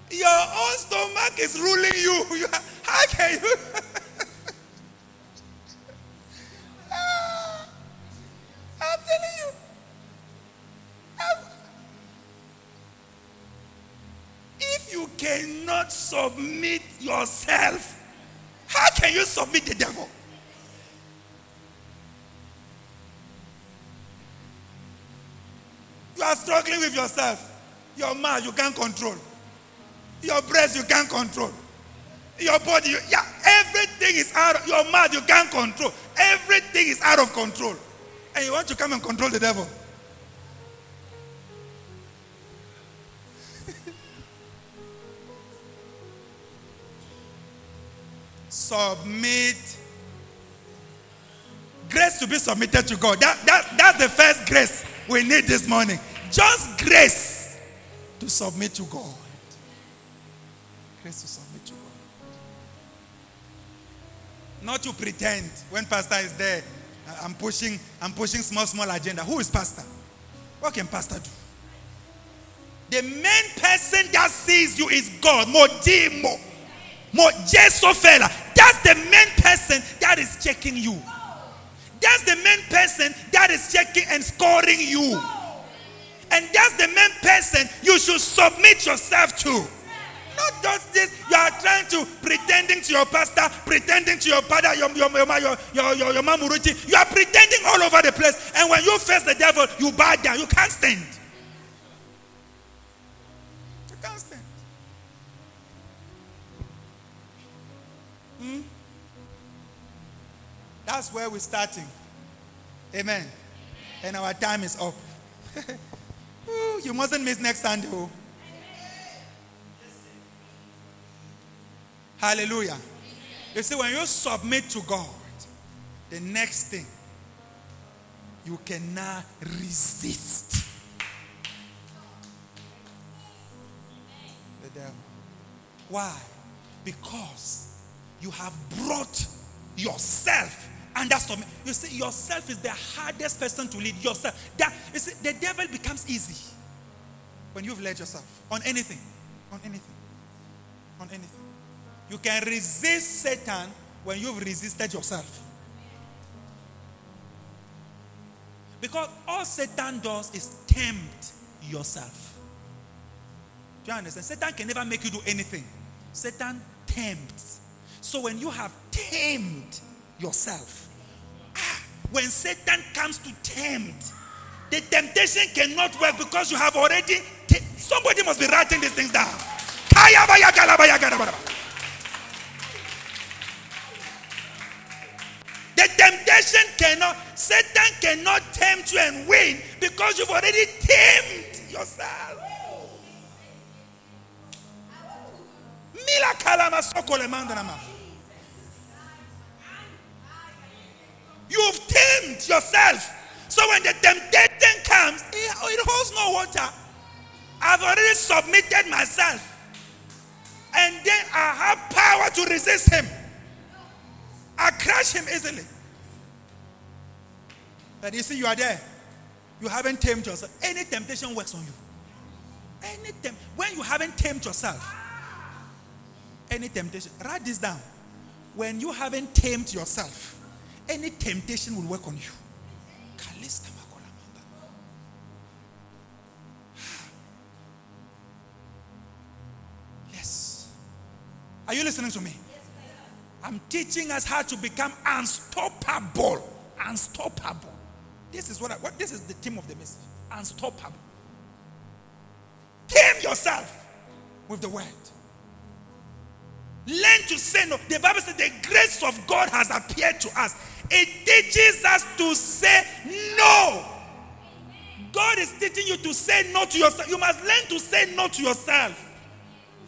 Your own stomach is ruling submit the devil? You are struggling with yourself. Your mouth you can't control. Your breath you can't control. Your body, you, yeah, everything is out of your mouth you can't control. Everything is out of control. And you want to come and control the devil. Submit. Grace to be submitted to God. That, that, that's the first grace we need this morning. Just grace to submit to God. Grace to submit to God. Not to pretend when pastor is there. I'm pushing, I'm pushing small, small agenda. Who is pastor? What can pastor do? The main person that sees you is God. Modimo. Mo fella. That's the main person that is checking you. That's the main person that is checking and scoring you. And that's the main person you should submit yourself to. Not just this, you are trying to pretending to your pastor, pretending to your father, your, your, your, your, your, your, your mamuruti. You are pretending all over the place. And when you face the devil, you bow down. You can't stand. Hmm? That's where we're starting. Amen. And our time is up. <laughs> Ooh, you mustn't miss next Sunday. Oh. Hallelujah. You see, when you submit to God, the next thing, you cannot resist the devil. Why? Because you have brought yourself under submission. You see, yourself is the hardest person to lead. Yourself. That you see, the devil becomes easy when you've led yourself on anything. On anything. On anything. You can resist Satan when you've resisted yourself. Because all Satan does is tempt yourself. Do you understand? Satan can never make you do anything. Satan tempts. So when you have tamed yourself, ah, when Satan comes to tempt, the temptation cannot work because you have already. Somebody must be writing these things down. The temptation cannot, Satan cannot tempt you and win because you've already tamed yourself. Mila kalama sokole. You've tamed yourself. So when the temptation comes, it, holds no water. I've already submitted myself. And then I have power to resist him. I crush him easily. But you see, you are there. You haven't tamed yourself. Any temptation works on you. Any tem- when you haven't tamed yourself, any temptation, write this down. When you haven't tamed yourself, any temptation will work on you. <sighs> Yes. Are you listening to me? I'm teaching us how to become unstoppable. Unstoppable. This is what, I, what this is the theme of the message. Unstoppable. Tame yourself with the word. Learn to say no. The Bible says the grace of God has appeared to us. It teaches us to say no. God is teaching you to say no to yourself. You must learn to say no to yourself.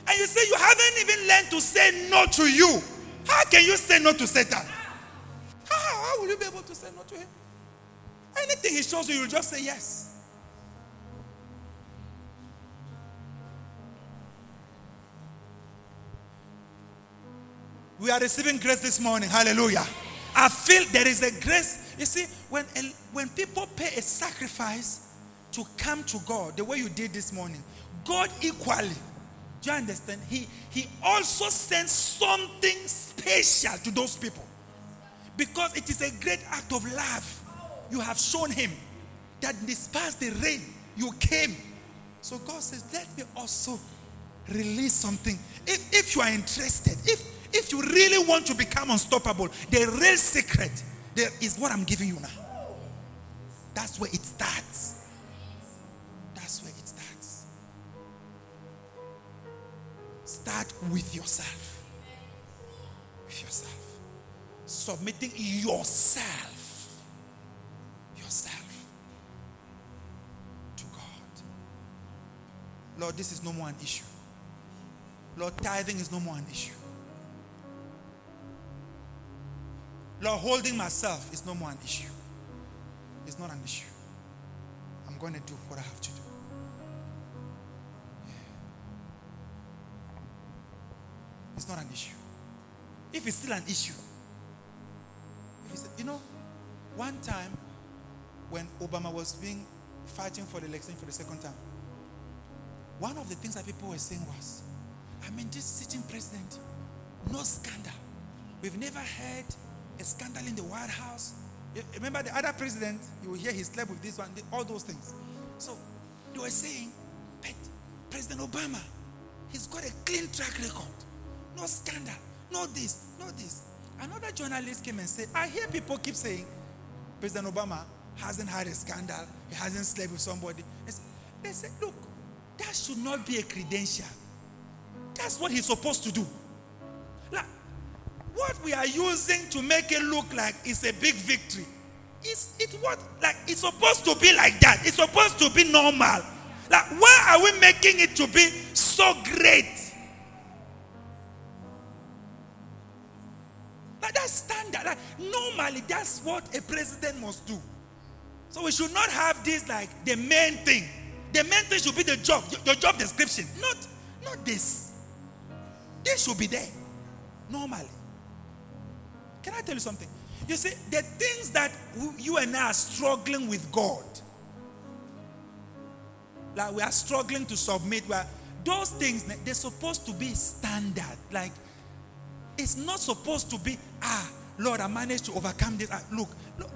And you say you haven't even learned to say no to you. How can you say no to Satan? How, how will you be able to say no to him? Anything he shows you, you'll just say yes. We are receiving grace this morning. Hallelujah. I feel there is a grace. You see, when, when people pay a sacrifice to come to God, the way you did this morning, God equally, do you understand? He, he also sends something special to those people. Because it is a great act of love. You have shown him that despite the rain, you came. So God says, let me also release something. If, if you are interested, if if you really want to become unstoppable, the real secret there is what I'm giving you now. That's where it starts. That's where it starts. Start with yourself. With yourself. Submitting yourself. Yourself to God. Lord, this is no more an issue. Lord, tithing is no more an issue. Lord, holding myself is no more an issue. It's not an issue. I'm going to do what I have to do. It's not an issue. If it's still an issue, if it's, you know, one time when Obama was being fighting for the election for the second time, one of the things that people were saying was, I mean, this sitting president, no scandal. We've never heard a scandal in the White House. Remember the other president, you will hear he slept with this one, all those things. So they were saying, but President Obama, he's got a clean track record. No scandal, no this, no this. Another journalist came and said, I hear people keep saying, President Obama hasn't had a scandal, he hasn't slept with somebody. They said, look, that should not be a credential. That's what he's supposed to do. What we are using to make it look like it's a big victory. Is it what like it's supposed to be like that. It's supposed to be normal. Like why are we making it to be so great? Like that's standard. Like normally that's what a president must do. So we should not have this like the main thing. The main thing should be the job your job description. Not not this. This should be there. Normally can I tell you something? You see, the things that you and I are struggling with God, like we are struggling to submit, where those things they're supposed to be standard. Like it's not supposed to be ah Lord, I managed to overcome this. Ah, look, look,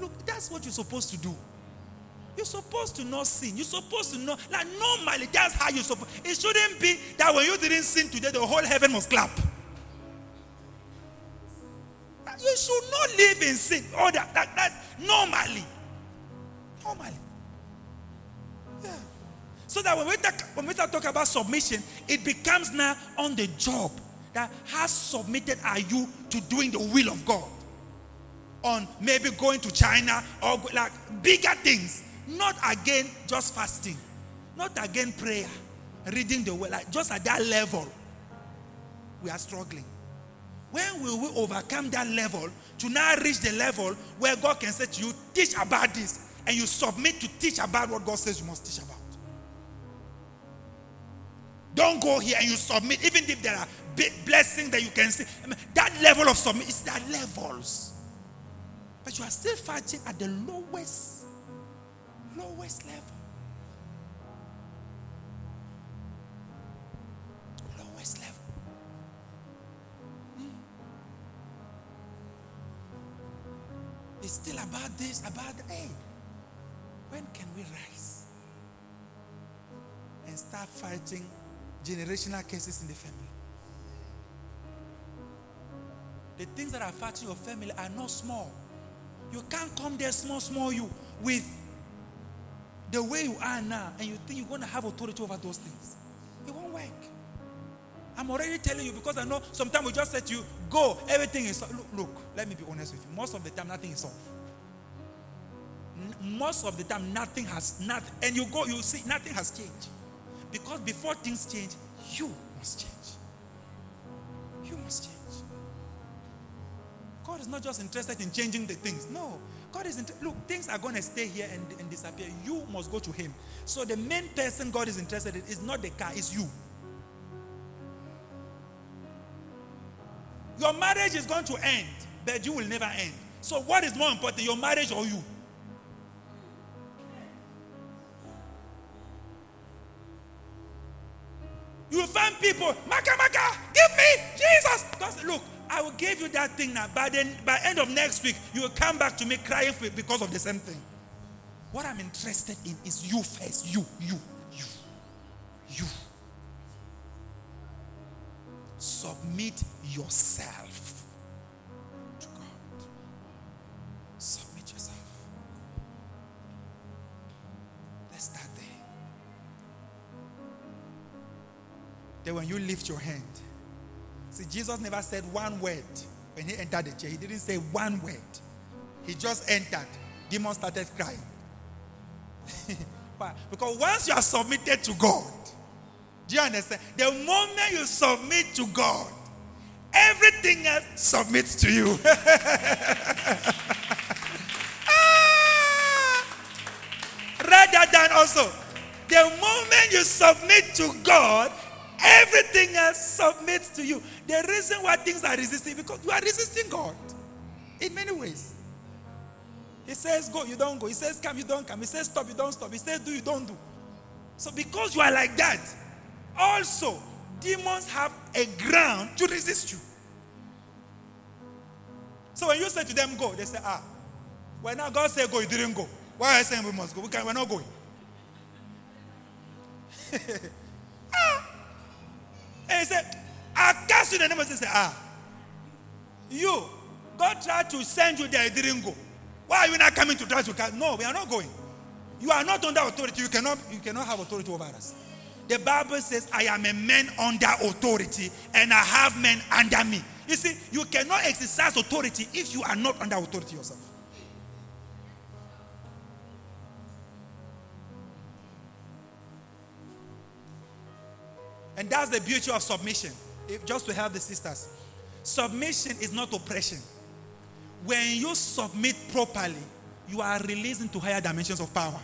look, that's what you're supposed to do. You're supposed to not sin. You're supposed to know. Like normally, that's how you're supposed. It shouldn't be that when you didn't sin today, the whole heaven must clap. You should not live in sin. Oh, that, that that's normally. Normally. Yeah. So that when we, talk, when we talking about submission, it becomes now on the job. That how submitted are you to doing the will of God? On maybe going to China or like bigger things. Not again just fasting. Not again prayer. Reading the word. Like just at that level. We are struggling. When will we overcome that level to now reach the level where God can say to you, teach about this, and you submit to teach about what God says you must teach about? Don't go here and you submit, even if there are big blessings that you can see. I mean, that level of submit is that levels. But you are still fighting at the lowest, lowest level. It's still about this, about. Hey, when can we rise and start fighting generational cases in the family? The things that are fighting your family are not small. You can't come there small, small you with the way you are now and you think you're going to have authority over those things. It won't work. I'm already telling you because I know sometimes we just say to you, go, everything is look, look, let me be honest with you. Most of the time, nothing is solved. Most of the time, nothing has nothing, and you go, you see, nothing has changed. Because before things change, you must change. You must change. God is not just interested in changing the things. No. God is inter- look, things are going to stay here and, and disappear. You must go to Him. So the main person God is interested in is not the car, it's you. Your marriage is going to end, but you will never end. So, what is more important, your marriage or you? You will find people, Maka Maka, give me Jesus. Because look, I will give you that thing now. By then, by end of next week, you will come back to me crying because of the same thing. What I'm interested in is you first. You, you, you, you. Submit yourself to God. Submit yourself. Let's start there. Then when you lift your hand, see, Jesus never said one word when he entered the chair. He didn't say one word. He just entered. Demons started crying. <laughs> Why? Because once you are submitted to God, do you understand? The moment you submit to God, everything else submits to you. <laughs> Ah! Rather than also, the moment you submit to God, everything else submits to you. The reason why things are resisting because you are resisting God in many ways. He says go, you don't go. He says come, you don't come. He says stop, you don't stop. He says do, you don't do. So because you are like that, also demons have a ground to resist you. So when you say to them go, they say ah, when God say go, you didn't go. Why are you saying we must go? We can, we're not going. <laughs> ah. And he said, I cast you in the name of Jesus. Ah, you, God tried to send you there, you didn't go. Why are you not coming to try to? No, we are not going. You are not under authority. You cannot, you cannot have authority over us. The Bible says, I am a man under authority and I have men under me. You see, you cannot exercise authority if you are not under authority yourself. And that's the beauty of submission. If- just to help the sisters. Submission is not oppression. When you submit properly, you are released into higher dimensions of power.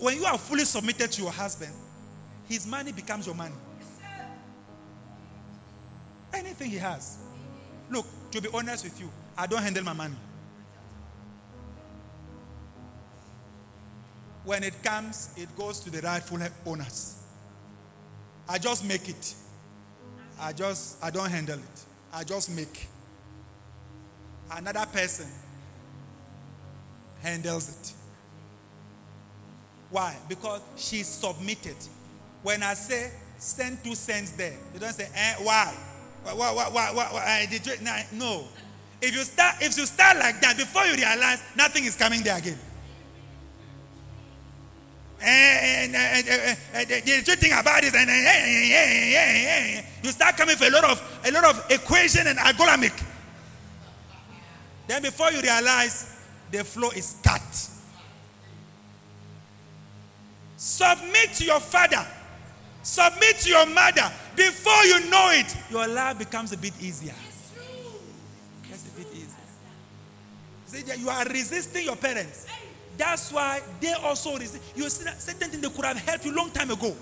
When you are fully submitted to your husband, his money becomes your money. Anything he has. Look, to be honest with you, I don't handle my money. When it comes, it goes to the rightful owners. I just make it. I just I don't handle it. I just make. Another person handles it. Why? Because she's submitted. When I say send two cents there, you don't say, eh, why? Why, why, why, why, why, eh, did you, nah, no. If you start, if you start like that, before you realize, nothing is coming there again. And, and, and, and the the thing about this, and, you start coming for a lot of a lot of equation and algorithmic. Then before you realize, the flow is cut. Submit to your father. Submit to your mother. Before you know it, your life becomes a bit easier. Just a bit easier. See, you are resisting your parents. That's why they also resist. You see that certain thing they could have helped you long time ago.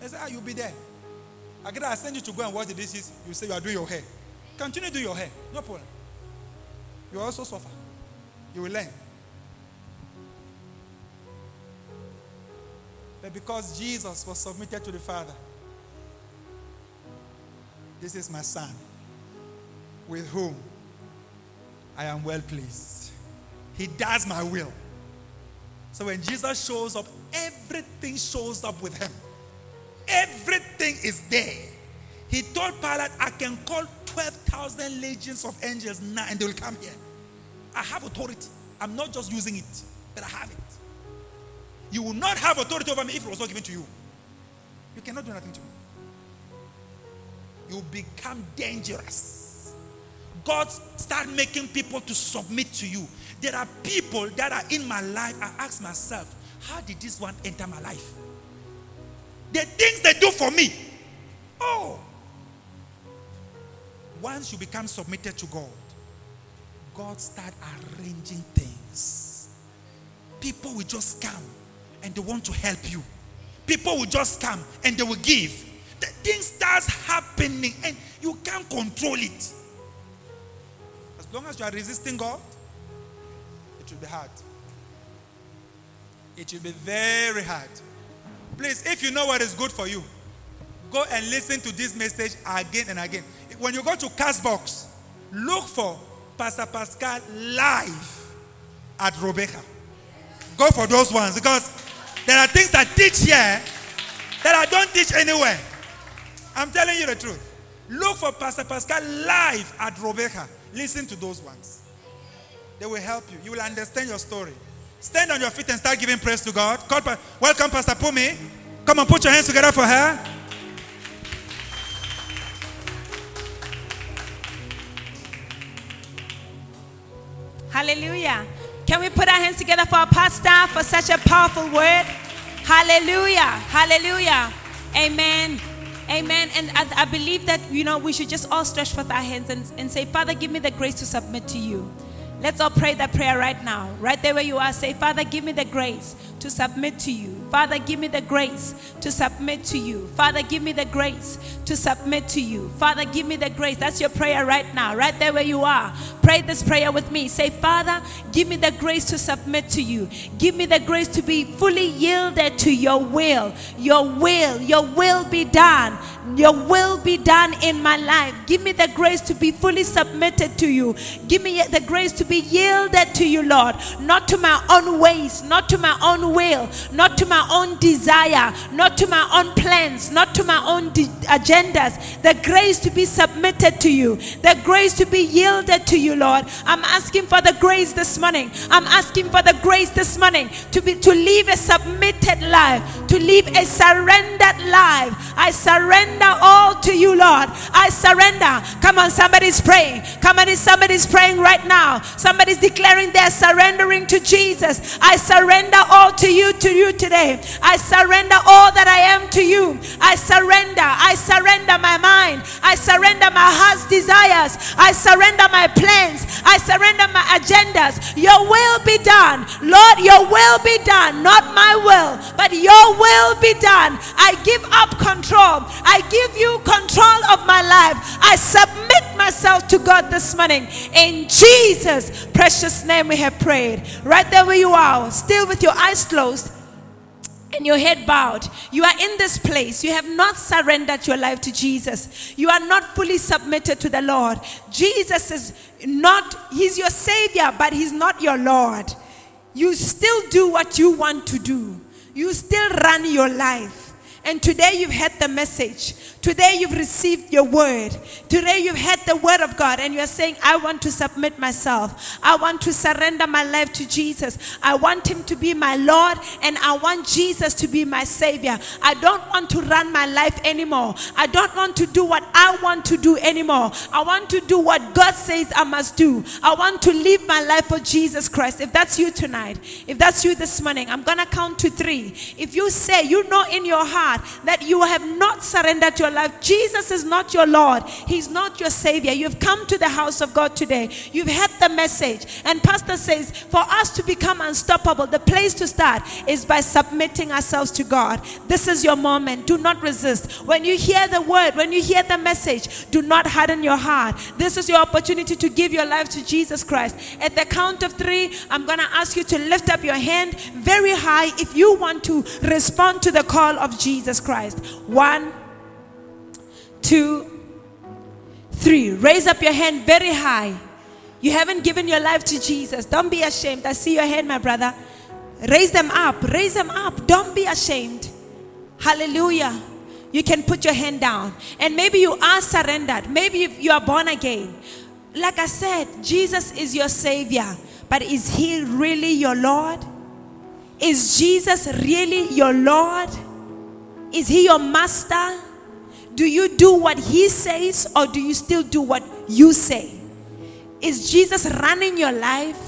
They say, ah, you'll be there. I get I send you to go and wash the dishes. You say you are doing your hair. Continue to do your hair. No problem. You also suffer. You will learn. But because Jesus was submitted to the Father, this is my son, with whom I am well pleased. He does my will. So when Jesus shows up, everything shows up with him. Everything is there. He told Pilate, I can call 12,000 legions of angels now and they will come here. I have authority. I'm not just using it, but I have it. You will not have authority over me if it was not given to you. You cannot do nothing to me. You become dangerous. God start making people to submit to you. There are people that are in my life. I ask myself, how did this one enter my life? The things they do for me. Oh. Once you become submitted to God, God start arranging things. People will just come and they want to help you. People will just come and they will give. The thing starts happening and you can't control it. As long as you are resisting God, it will be hard. It will be very hard. Please, if you know what is good for you, go and listen to this message again and again. When you go to Castbox, look for Pastor Pascal live at Robega. Go for those ones because there are things I teach here that I don't teach anywhere. I'm telling you the truth. Look for Pastor Pascal live at Robega. Listen to those ones. They will help you. You will understand your story. Stand on your feet and start giving praise to God. Call, welcome, Pastor Pumi. Come on, put your hands together for her. Hallelujah. Can we put our hands together for our pastor for such a powerful word? Hallelujah. Hallelujah. Amen. Amen. And I, I believe that, you know, we should just all stretch forth our hands and, and say, Father, give me the grace to submit to you. Let's all pray that prayer right now. Right there where you are, say, Father, give me the grace to submit to you. Father, give me the grace to submit to you. Father, give me the grace to submit to you. Father, give me the grace. That's your prayer right now, right there where you are. Pray this prayer with me. Say, Father, give me the grace to submit to you. Give me the grace to be fully yielded to your will. Your will, your will be done. Your will be done in my life. Give me the grace to be fully submitted to you. Give me the grace to be yielded to you, Lord. Not to my own ways, not to my own will, not to my own desire, not to my own plans, not to my own de- agendas. The grace to be submitted to you, the grace to be yielded to you, Lord. I'm asking for the grace this morning. I'm asking for the grace this morning to be to live a submitted life, to live a surrendered life. I surrender all to you, Lord. I surrender. Come on, somebody's praying. Come on, somebody's praying right now. Somebody's declaring they're surrendering to Jesus. I surrender all to you, to you today. I surrender all that I am to you. I surrender. I surrender my mind. I surrender my heart's desires. I surrender my plans. I surrender my agendas. Your will be done. Lord, your will be done. Not my will, but your will be done. I give up control. I give you control of my life. I submit myself to God this morning. In Jesus' precious name, we have prayed. Right there where you are, still with your eyes closed and your head bowed. You are in this place. You have not surrendered your life to Jesus. You are not fully submitted to the Lord. Jesus is not, He's your Savior, but He's not your Lord. You still do what you want to do, you still run your life. And today you've had the message. Today you've received your word. Today you've had the word of God and you're saying, I want to submit myself. I want to surrender my life to Jesus. I want him to be my Lord and I want Jesus to be my Savior. I don't want to run my life anymore. I don't want to do what I want to do anymore. I want to do what God says I must do. I want to live my life for Jesus Christ. If that's you tonight, if that's you this morning, I'm going to count to three. If you say, you know in your heart that you have not surrendered your life, Jesus is not your Lord, He's not your Savior. You've come to the house of God today, you've heard the message. And Pastor says, for us to become unstoppable, the place to start is by submitting ourselves to God. This is your moment. Do not resist. When you hear the word, when you hear the message, do not harden your heart. This is your opportunity to give your life to Jesus Christ. At the count of three, I'm going to ask you to lift up your hand very high if you want to respond to the call of Jesus Christ. One, two, three. Raise up your hand very high. You haven't given your life to Jesus. Don't be ashamed. I see your hand, my brother. Raise them up. Raise them up. Don't be ashamed. Hallelujah. You can put your hand down. And maybe you are surrendered. Maybe you are born again. Like I said, Jesus is your Savior. But is He really your Lord? Is Jesus really your Lord? Is He your Master? Do you do what He says or do you still do what you say? Is Jesus running your life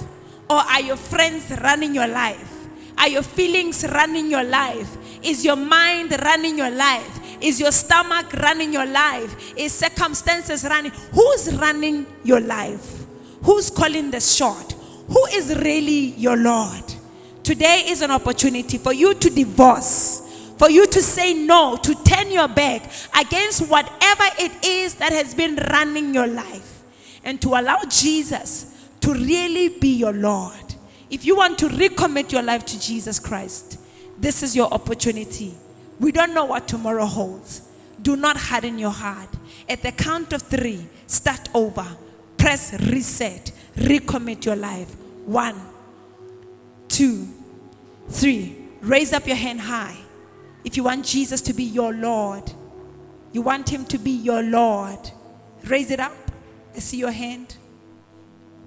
or are your friends running your life? Are your feelings running your life? Is your mind running your life? Is your stomach running your life? Is circumstances running? Who's running your life? Who's calling the shot? Who is really your Lord? Today is an opportunity for you to divorce, for you to say no, to turn your back against whatever it is that has been running your life, and to allow Jesus to really be your Lord. If you want to recommit your life to Jesus Christ, this is your opportunity. We don't know what tomorrow holds. Do not harden your heart. At the count of three, start over. Press reset. Recommit your life. One, two, three. Raise up your hand high. If you want Jesus to be your Lord, you want Him to be your Lord, raise it up. I see your hand.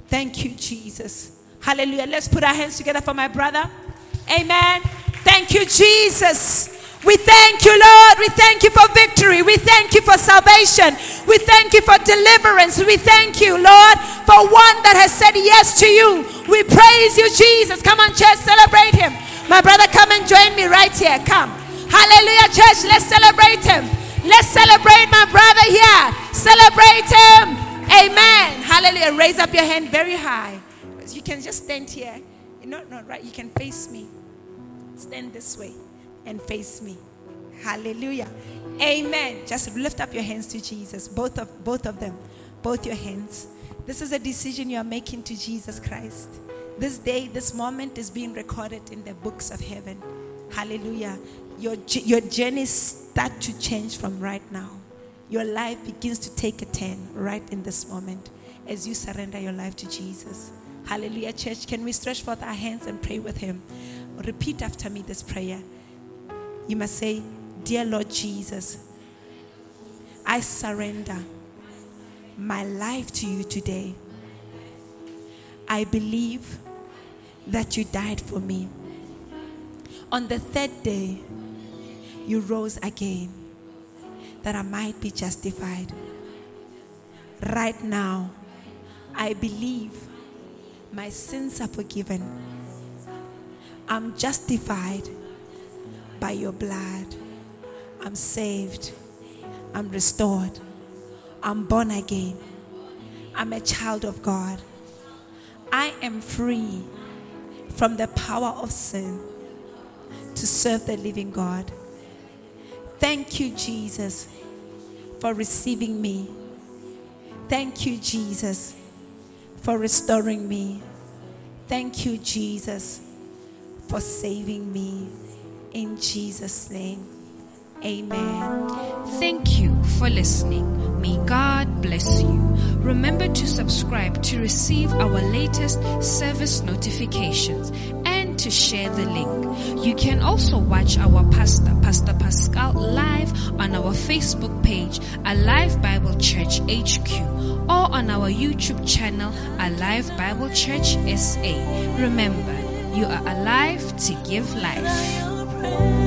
Thank you, Jesus. Hallelujah. Let's put our hands together for my brother. Amen. Thank you, Jesus. We thank you, Lord. We thank you for victory. We thank you for salvation. We thank you for deliverance. We thank you, Lord, for one that has said yes to you. We praise you, Jesus. Come on, church, celebrate him. My brother, come and join me right here. Come. Hallelujah, church. Let's celebrate him. Let's celebrate my brother here. Celebrate him. Amen. Hallelujah. Raise up your hand very high. You can just stand here. No, no, right. You can face me. Stand this way and face me. Hallelujah. Amen. Just lift up your hands to Jesus. Both of both of them. Both your hands. This is a decision you are making to Jesus Christ. This day, this moment is being recorded in the books of heaven. Hallelujah. Your, your journey start to change from right now. Your life begins to take a turn right in this moment as you surrender your life to Jesus. Hallelujah, church. Can we stretch forth our hands and pray with Him? Repeat after me this prayer. You must say, Dear Lord Jesus, I surrender my life to you today. I believe that you died for me. On the third day, you rose again that I might be justified. Right now, I believe my sins are forgiven. I'm justified by your blood. I'm saved. I'm restored. I'm born again. I'm a child of God. I am free from the power of sin to serve the living God. Thank you, Jesus, for receiving me. Thank you, Jesus, for restoring me. Thank you, Jesus, for saving me. In Jesus' name, amen. Thank you for listening. May God bless you. Remember to subscribe to receive our latest service notifications and to share the link. You can also watch our pastor, Pastor Pascal, live on our Facebook page, Alive Bible Church HQ, or on our YouTube channel, Alive Bible Church SA. Remember, you are alive to give life.